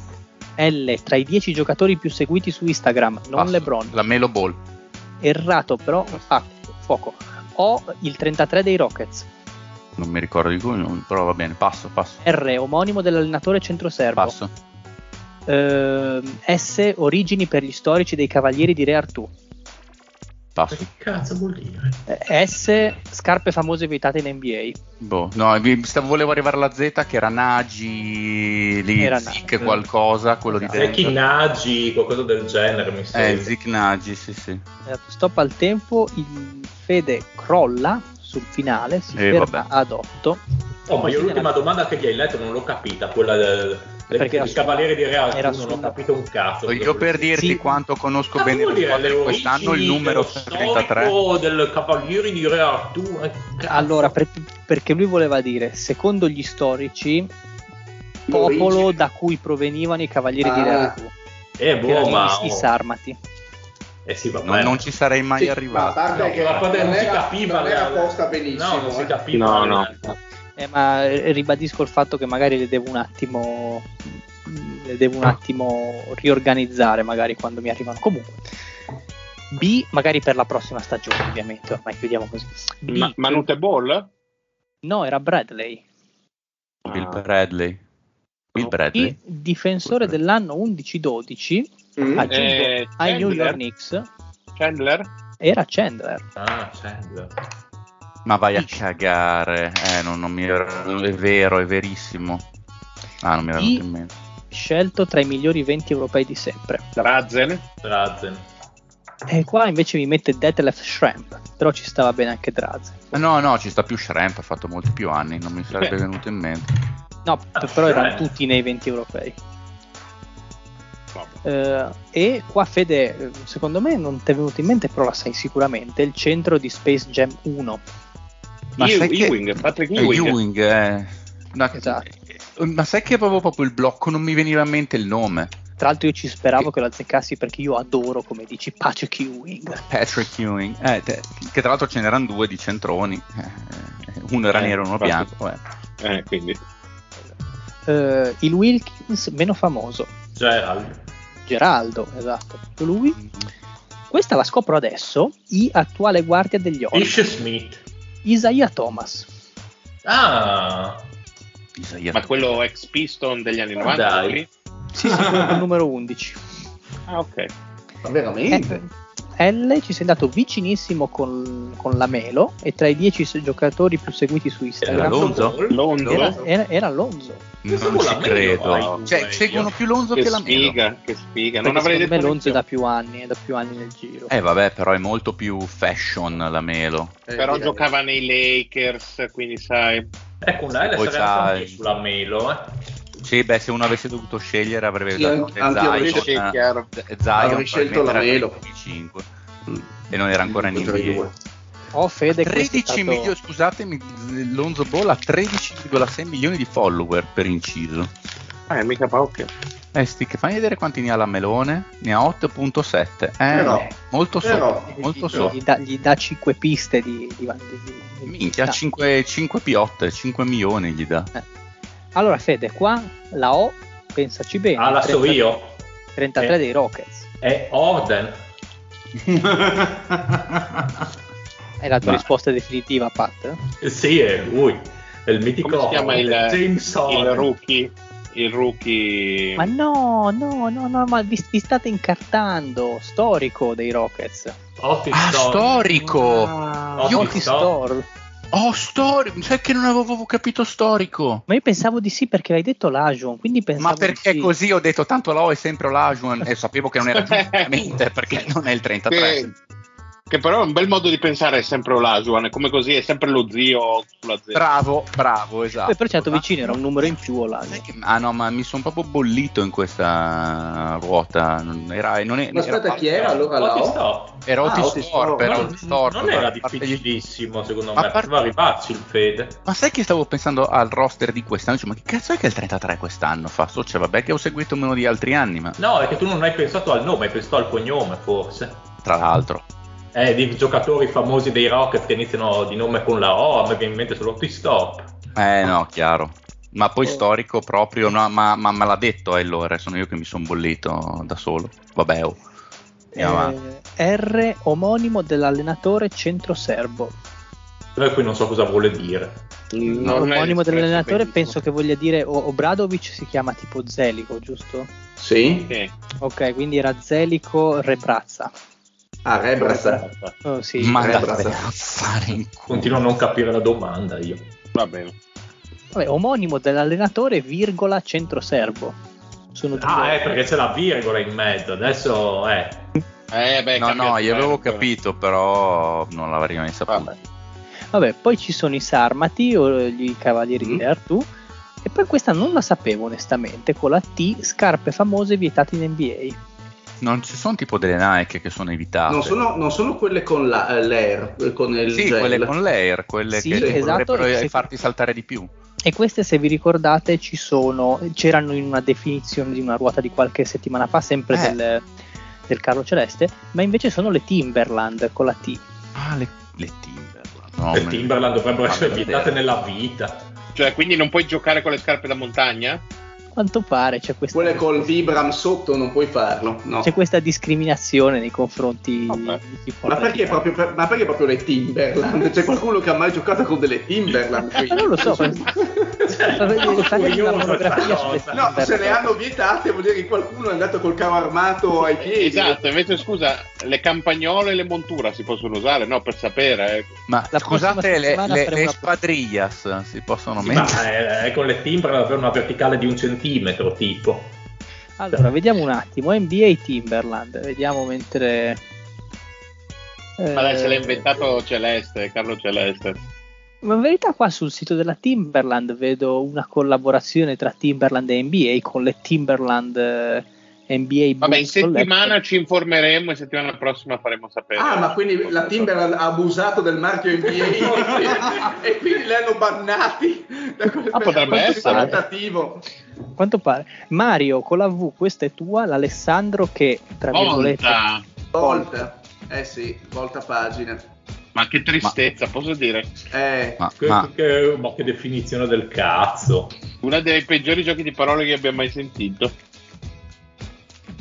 L. Tra i 10 giocatori più seguiti su Instagram. Non passo. LeBron. La Melo Ball. Errato, però. Ah, fuoco. O. Il 33 dei Rockets. Non mi ricordo di cui, però va bene, passo, passo. R. Omonimo dell'allenatore centroserbo. Passo. Ehm, S. Origini per gli storici dei Cavalieri di Re Artù. Passo. che cazzo vuol dire? Eh, S. Scarpe famose vietate in NBA. Boh, no, stavo- volevo arrivare alla Z che era Nagy, lì, Era Zic Nagy. qualcosa, quello di Esatto. Secchi dentro. Nagi, qualcosa del genere, mi Eh, sembra. Zic Nagy, sì, sì. Eh, Stop al tempo. Il Fede crolla sul finale. Si Eh, ferma vabbè. ad 8. Oh, ma io l'ultima domanda che gli hai letto non l'ho capita, quella del, del, del Cavaliere di Real, era non ho capito un cazzo. Io per dirti Sì. quanto conosco Cosa bene le quest'anno, il numero dello 33. storico del Cavalieri di Re Artù. eh. Allora, per- perché lui voleva dire, secondo gli storici, popolo da cui provenivano i Cavalieri di Re Ah. Artù. Eh, boh, ma... i, i Sarmati. Eh sì, vabbè. Non, non ci sarei mai Sì, ma a arrivato. parte No, che ma non non si era, capiva non era la- posta benissimo. No, non si eh. capiva. No, la- no. Eh, ma eh, ribadisco il fatto che magari le devo un attimo le devo un attimo riorganizzare magari quando mi arrivano comunque B magari per la prossima stagione ovviamente ormai chiudiamo così B, Ma, Manute Ball? no era Bradley Bill Ah. Bradley. Bill il Bradley. difensore dell'anno 11-12 Mm. aggiungo Eh, ai New Chandler? York Knicks Chandler? era Chandler Ah, Chandler. Ma vai a cagare. Eh, non, non mi era- È vero, è verissimo. Ah, non mi era venuto in mente. scelto tra i migliori 20 europei di sempre Drazen? Drazen. e qua invece mi mette Detlef Schrempf però ci stava bene anche Draz Eh, No, no, ci sta più Shrimp, ha fatto molti più anni, non mi sarebbe <laughs> venuto in mente. no Ah, però erano tutti nei 20 europei. Eh, e qua Fede, secondo me non ti è venuto in mente, però la sai sicuramente, il centro di Space Jam 1. Ma Ew- sai che- Ewing, Patrick Eh, Ewing. Ewing, eh. No, Esatto. Ma sai che avevo proprio il blocco, non mi veniva in mente il nome. Tra l'altro io ci speravo che lo azzeccassi perché io adoro, come dici, Patrick Ewing. Patrick Ewing, eh, te- che tra l'altro ce n'erano due di centroni, eh, uno era Eh, nero e uno bianco. eh. Eh, quindi. Eh, il Wilkins meno famoso, Gerald. Geraldo, esatto, proprio lui. Questa la scopro adesso, I attuale guardia degli Ish Hornets, Smith. Isaiah Thomas. Ah, Isaiah Ma quello ex Piston degli anni Ma 90? dai. quelli? Sì, sì, numero 11. Ah, ok. Ma veramente? Eh, L ci sei andato vicinissimo con, con la Melo e tra i 10 s- giocatori più seguiti su Era Instagram Lonzo? Lonzo? era, era, era Lonzo. Non Pensavo ci credo. Cioè, due, seguono più Lonzo che che, la Melo. sfiga, che sfiga. Non Perché avrei secondo me detto Lonzo è da più anni, è da più anni nel giro. Eh vabbè, però è molto più fashion la Melo. Eh, Però direi. giocava nei Lakers, quindi sai. ecco, una L Poi sarebbe anche sulla Melo, eh. Sì, beh, se uno avesse dovuto scegliere avrebbe Sì, anche- Zion, scelto, eh, chiaro. Zion Avrei scelto la Melo. 25 e non era ancora in NBA. Oh, Fede, questo è 13 stato- milioni, scusatemi, Lonzo Ball ha 13,6 milioni di follower per inciso. Eh, mica poche. Eh, sti, che fai vedere quanti ne ha la Melone? Ne ha 8.7. Eh, Però- molto però- sotto, molto gli, sotto. gli dà, gli dà 5 piste di, di, di- di- Minchia, no. 5, 5 piotte, 5 milioni gli dà. Allora, Fede, qua la O, pensaci bene. Ah, la so 30 io. 33 Eh. dei Rockets. È Orden. È la tua Ma- risposta definitiva, Pat? Eh, Sì, è lui. È il mitico Come si chiama il, James il rookie? Il rookie. Ma no, no, no, no, ma vi, vi state incartando. Storico dei Rockets. Otis Ah, Thorne. storico! Ah, Otis Thorne. Oh, storico! Sai che non avevo capito storico? Ma io pensavo di sì perché hai detto l'Ajon, quindi pensavo Ma perché di sì. così ho detto tanto la O è sempre l'Ajuan e sapevo che non era <laughs> giustamente perché non è il 33. Che, che però è un bel modo di pensare, è sempre Olajuwon, è come così, è sempre lo zio sulla Z. Bravo, bravo, esatto. Però ci è andato Ma- vicino, era un numero in più o l'Ajon. Sai che- Ah no, ma mi sono proprio bollito in questa ruota. Non era, non è- Ma aspetta, era- chi era allora la O? Era Ah, Otis Thorpe, era Non, Otis Thorpe, non era difficilissimo secondo A me, parte- poteva arrivarci il Fede. Ma sai che stavo pensando al roster di quest'anno? Cioè, ma che cazzo è che il 33 quest'anno fa? So, cioè, vabbè che ho seguito meno di altri anni, ma No, è che tu non hai pensato al nome, hai pensato al cognome forse. tra l'altro. Eh, di giocatori famosi dei Rocket che iniziano di nome con la O, a me viene in mente solo Otis Thorpe. Eh no, chiaro. Ma poi Oh. storico proprio, no, ma, ma me l'ha detto eh, allora, sono io che mi sono bollito da solo. Vabbè, oh. Eh, R omonimo dell'allenatore centro-serbo. Però qui non so cosa vuole dire. Non è Omonimo dell'allenatore benissimo. penso che voglia dire o- Obradovic si chiama tipo Zelico, giusto? Sì? Ok, quindi era Zelico Rebrazza. Ah, Rebras. Oh, sì. Ma eh, bravo. a fare in culo. Continuo a non capire la domanda io. Va bene. Vabbè, omonimo dell'allenatore, virgola centro-serbo. Sono due. Ah, eh, perché c'è la virgola in mezzo. Adesso, eh. Eh, beh, No, no, io avevo sempre. capito, però non l'avrei mai saputo. Vabbè. Vabbè, poi ci sono i Sarmati o i Cavalieri Mm. di Artù. E poi questa non la sapevo onestamente, con la T, scarpe famose vietate in NBA. Non ci sono tipo delle Nike che sono evitate. Non sono, non sono quelle con la, eh, l'air, eh, con il sì, gel. quelle con l'air, quelle Sì, che esatto, dovrebbero se- farti saltare di più. E queste, se vi ricordate, ci sono, c'erano in una definizione di una ruota di qualche settimana fa, sempre Eh. del, del Carlo Celeste, ma invece sono le Timberland con la T. Ah, le, le Timberland. No, le Timberland dovrebbero essere vietate nella vita. Cioè, quindi non puoi giocare con le scarpe da montagna? Quanto pare c'è questa, Quelle col Vibram sotto non puoi farlo, no. c'è questa discriminazione nei confronti Vabbè. di chi Ma perché, proprio, per- ma perché proprio le Timberland? C'è qualcuno che ha mai giocato con delle Timberland qui? Ma non lo so, <laughs> Cioè. No, se le hanno vietate vuol dire che qualcuno è andato col carro armato ai piedi. Esatto, invece scusa, le campagnole e le montura si possono usare, no? Per sapere. eh. Ma La scusate, le, le, le una- squadrillas si possono Sì, mettere? ma eh, è con le Timberland avere una verticale di un centimetro, tipo. Allora, vediamo un attimo. NBA Timberland, vediamo mentre. Ma dai, se l'ha Eh, inventato Celeste, Carlo Celeste. Ma in verità qua sul sito della Timberland vedo una collaborazione tra Timberland e NBA con le Timberland eh, NBA Vabbè, in settimana ci informeremo e settimana prossima faremo sapere. Ah, ma quindi la Timberland ha abusato del marchio NBA <laughs> e quindi li hanno bannati da quel Ah, potrebbe essere. Quanto pare. Mario con la V, questa è tua, l'Alessandro che tra virgolette Volta! Volta. Eh sì, volta pagina. Ma che tristezza, posso dire? Eh, Ma, Che, ma- che- ma che definizione del cazzo. Uno dei peggiori giochi di parole che abbia mai sentito.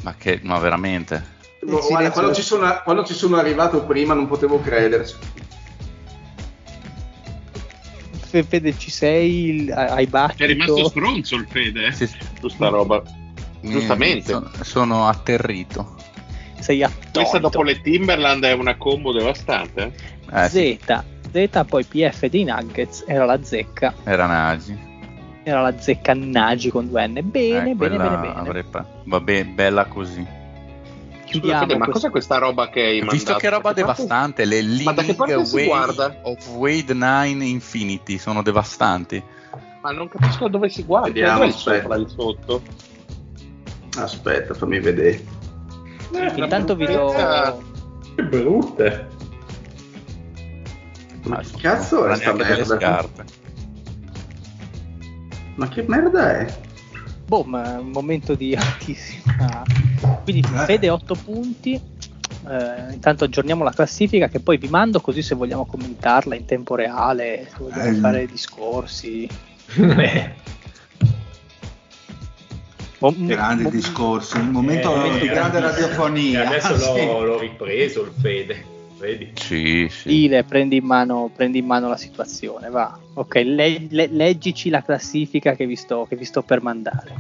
ma che, ma veramente? guarda, silenzio. quando, ci sono, quando ci sono arrivato prima non potevo crederci. Fe- Fede ci sei, il- hai battito. È rimasto stronzo il Fede, eh? Sì, Su sta roba. Giustamente. Sono, sono atterrito. sei Questa attonito. dopo le Timberland è una combo devastante. Eh, sì, Z, Z poi PF dei Nuggets era la zecca, era Nagi. era la zecca Nagi con due N. Bene, Eh, bene, bene, bene. avrei pa- Vabbè, bella così. Chiudiamo Fede, ma questo- cos'è questa roba che hai mandato? visto che roba parte- devastante? Le da che League parte si Way guarda? of Wade 9 Infinity sono devastanti. Ma non capisco dove si guarda. Vediamo, Dov'è il aspetta. sopra, il sotto? Aspetta, fammi vedere. Eh, Intanto vi do. Che brutte. Ma Ah, che cazzo è sta merda? scarpe. Ma che merda è? Boh, ma è un momento di <laughs> altissima. Quindi Fede 8 punti. Eh, intanto aggiorniamo la classifica che poi vi mando così se vogliamo commentarla in tempo reale, se vogliamo Eh. fare discorsi. <laughs> Eh, Mo- Grandi mo- discorsi, il momento eh, di grande eh, radiofonia. Adesso <laughs> l'ho, l'ho ripreso il Fede. Vedi? Sì, sì. Dile, prendi in, mano, prendi in mano la situazione, va. Ok, le- le- leggici la classifica che vi sto, che vi sto per mandare.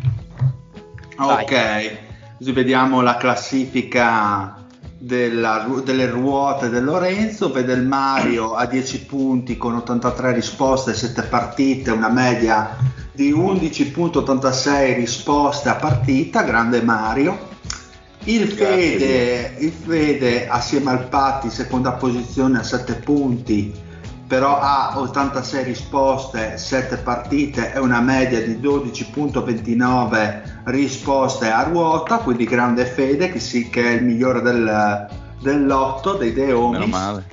Vai. Ok, così vediamo la classifica della delle ruote del Lorenzo. Vede il Mario a 10 punti con 83 risposte, 7 partite, una media di 11.86 risposte a partita. Grande Mario. Il. Fede, il Fede assieme al Patti, seconda posizione a 7 punti, però ha 86 risposte, 7 partite e una media di 12.29 risposte a ruota, quindi grande Fede che, sì, che è il migliore del, del lotto dei Deomis.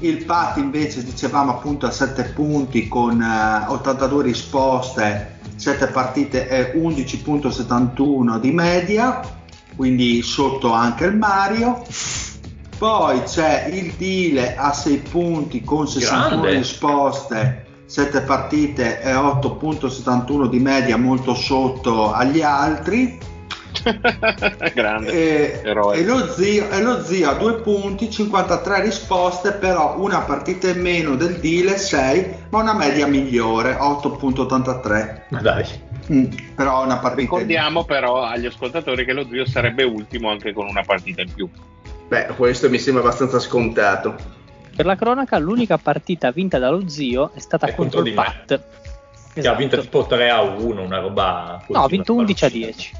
Il Patti invece dicevamo appunto a 7 punti con eh, 82 risposte, 7 partite e 11.71 di media, quindi sotto anche il Mario. Poi c'è il Dile a 6 punti con 61 Grande. risposte, 7 partite e 8.71 di media, molto sotto agli altri. <laughs> Grande. E, Eroe. e lo zio, e lo zio a 2 punti, 53 risposte, però una partita in meno del Dile, 6, ma una media migliore, 8.83. Ma dai. Mm, però una partita in Ricordiamo però agli ascoltatori che lo zio sarebbe ultimo anche con una partita in più. Beh, questo mi sembra abbastanza scontato. Per la cronaca, l'unica partita vinta dallo zio è stata È contro contro il. Pat. Che ha vinto tipo 3 a 1, una roba. No, ha vinto una 11 a spartita. 10.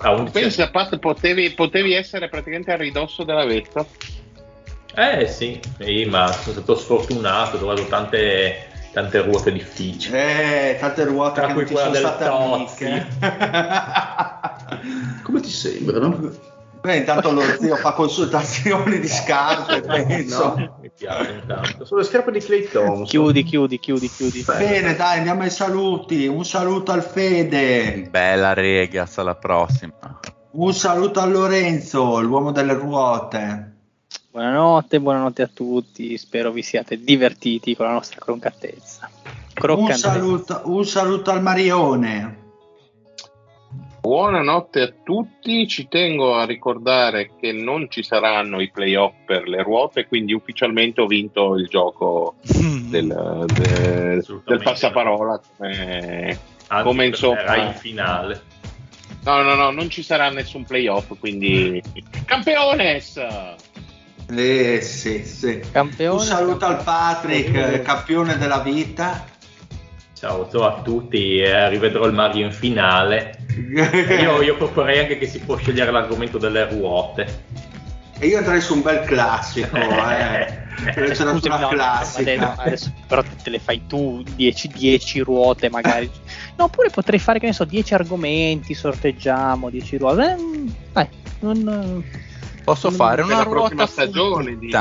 Ah, 11 a Pensa, Pat, potevi, potevi essere praticamente a ridosso della vetta. Eh sì, sì, ma sono stato sfortunato, ho trovato tante, tante ruote difficili. Eh, tante ruote Tra che cui non ti quella sono del state Tozzi. amiche. Come ti sembrano? Beh, intanto lo zio fa consultazioni di scarpe, <laughs> penso. No. Mi piace. Sono le scarpe di Clay Thompson. Chiudi, chiudi, chiudi, chiudi. Bene, dai, andiamo ai saluti. Un saluto al Fede, Bella Regas, alla prossima. un saluto a Lorenzo, l'uomo delle ruote. Buonanotte, buonanotte a tutti. Spero vi siate divertiti con la nostra croccantezza. Un saluto, un saluto al Marione. Buonanotte a tutti, ci tengo a ricordare che non ci saranno i playoff per le ruote, quindi ufficialmente ho vinto il gioco del, del- Assolutamente. del passaparola. Come, come insomma, in finale. no, no, no, non ci sarà nessun playoff, quindi campeones! Eh, sì, sì. Campione. Un saluto al Patrick, campione della vita. Ciao, ciao a tutti, eh, rivedrò il Mario in finale. <laughs> Io, io proporrei anche che si può scegliere l'argomento delle ruote. E io andrei su un bel classico, eh. Scusami, una no, classica. adesso però te le fai tu 10, 10 ruote magari. No, oppure potrei fare che ne so 10 argomenti, sorteggiamo 10 ruote. Eh, dai, non, Posso fare Per una ruota stagione, su dici.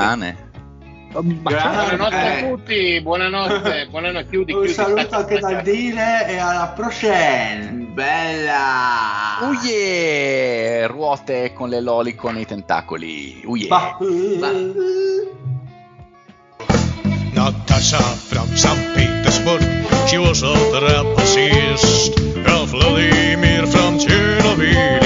Puttane? ma Grazie. Buonanotte Eh. a tutti, buonanotte, buonanotte, chiudi, Un chiudi. saluto stacca, anche stacca. dal Dile e alla prochaine. Bella. Oh yeah! Ruote con le loli con i tentacoli. Oh yeah! Natasha from St. Petersburg, she was a trapezist. Vladimir from Chernobyl,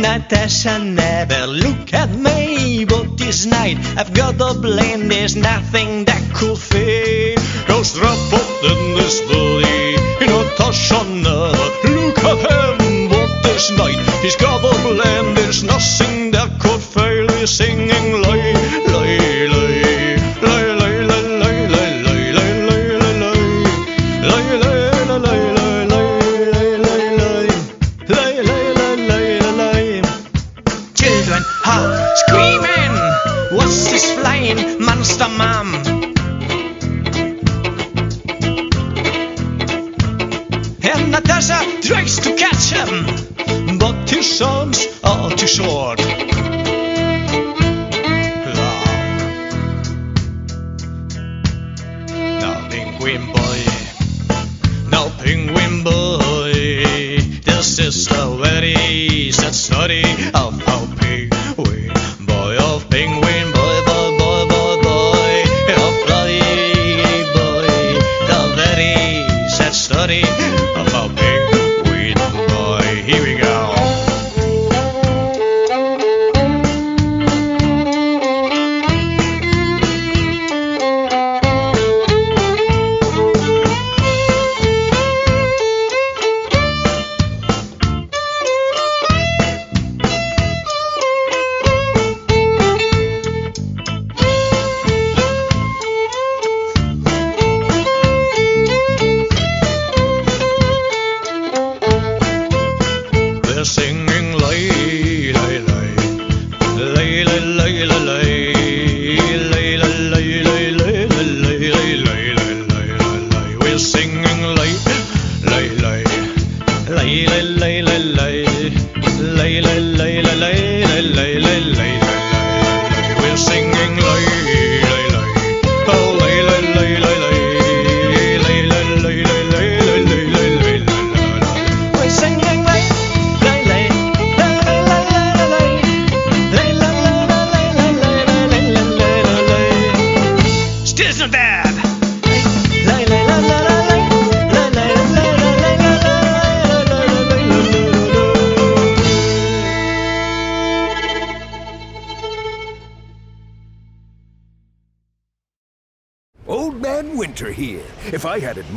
Natasha never look at me, but this night I've got a blame. There's nothing that could fail. Cause trapped in this body. Natasha never look at him, but this night he's got a blame. There's I could fairly singing lay,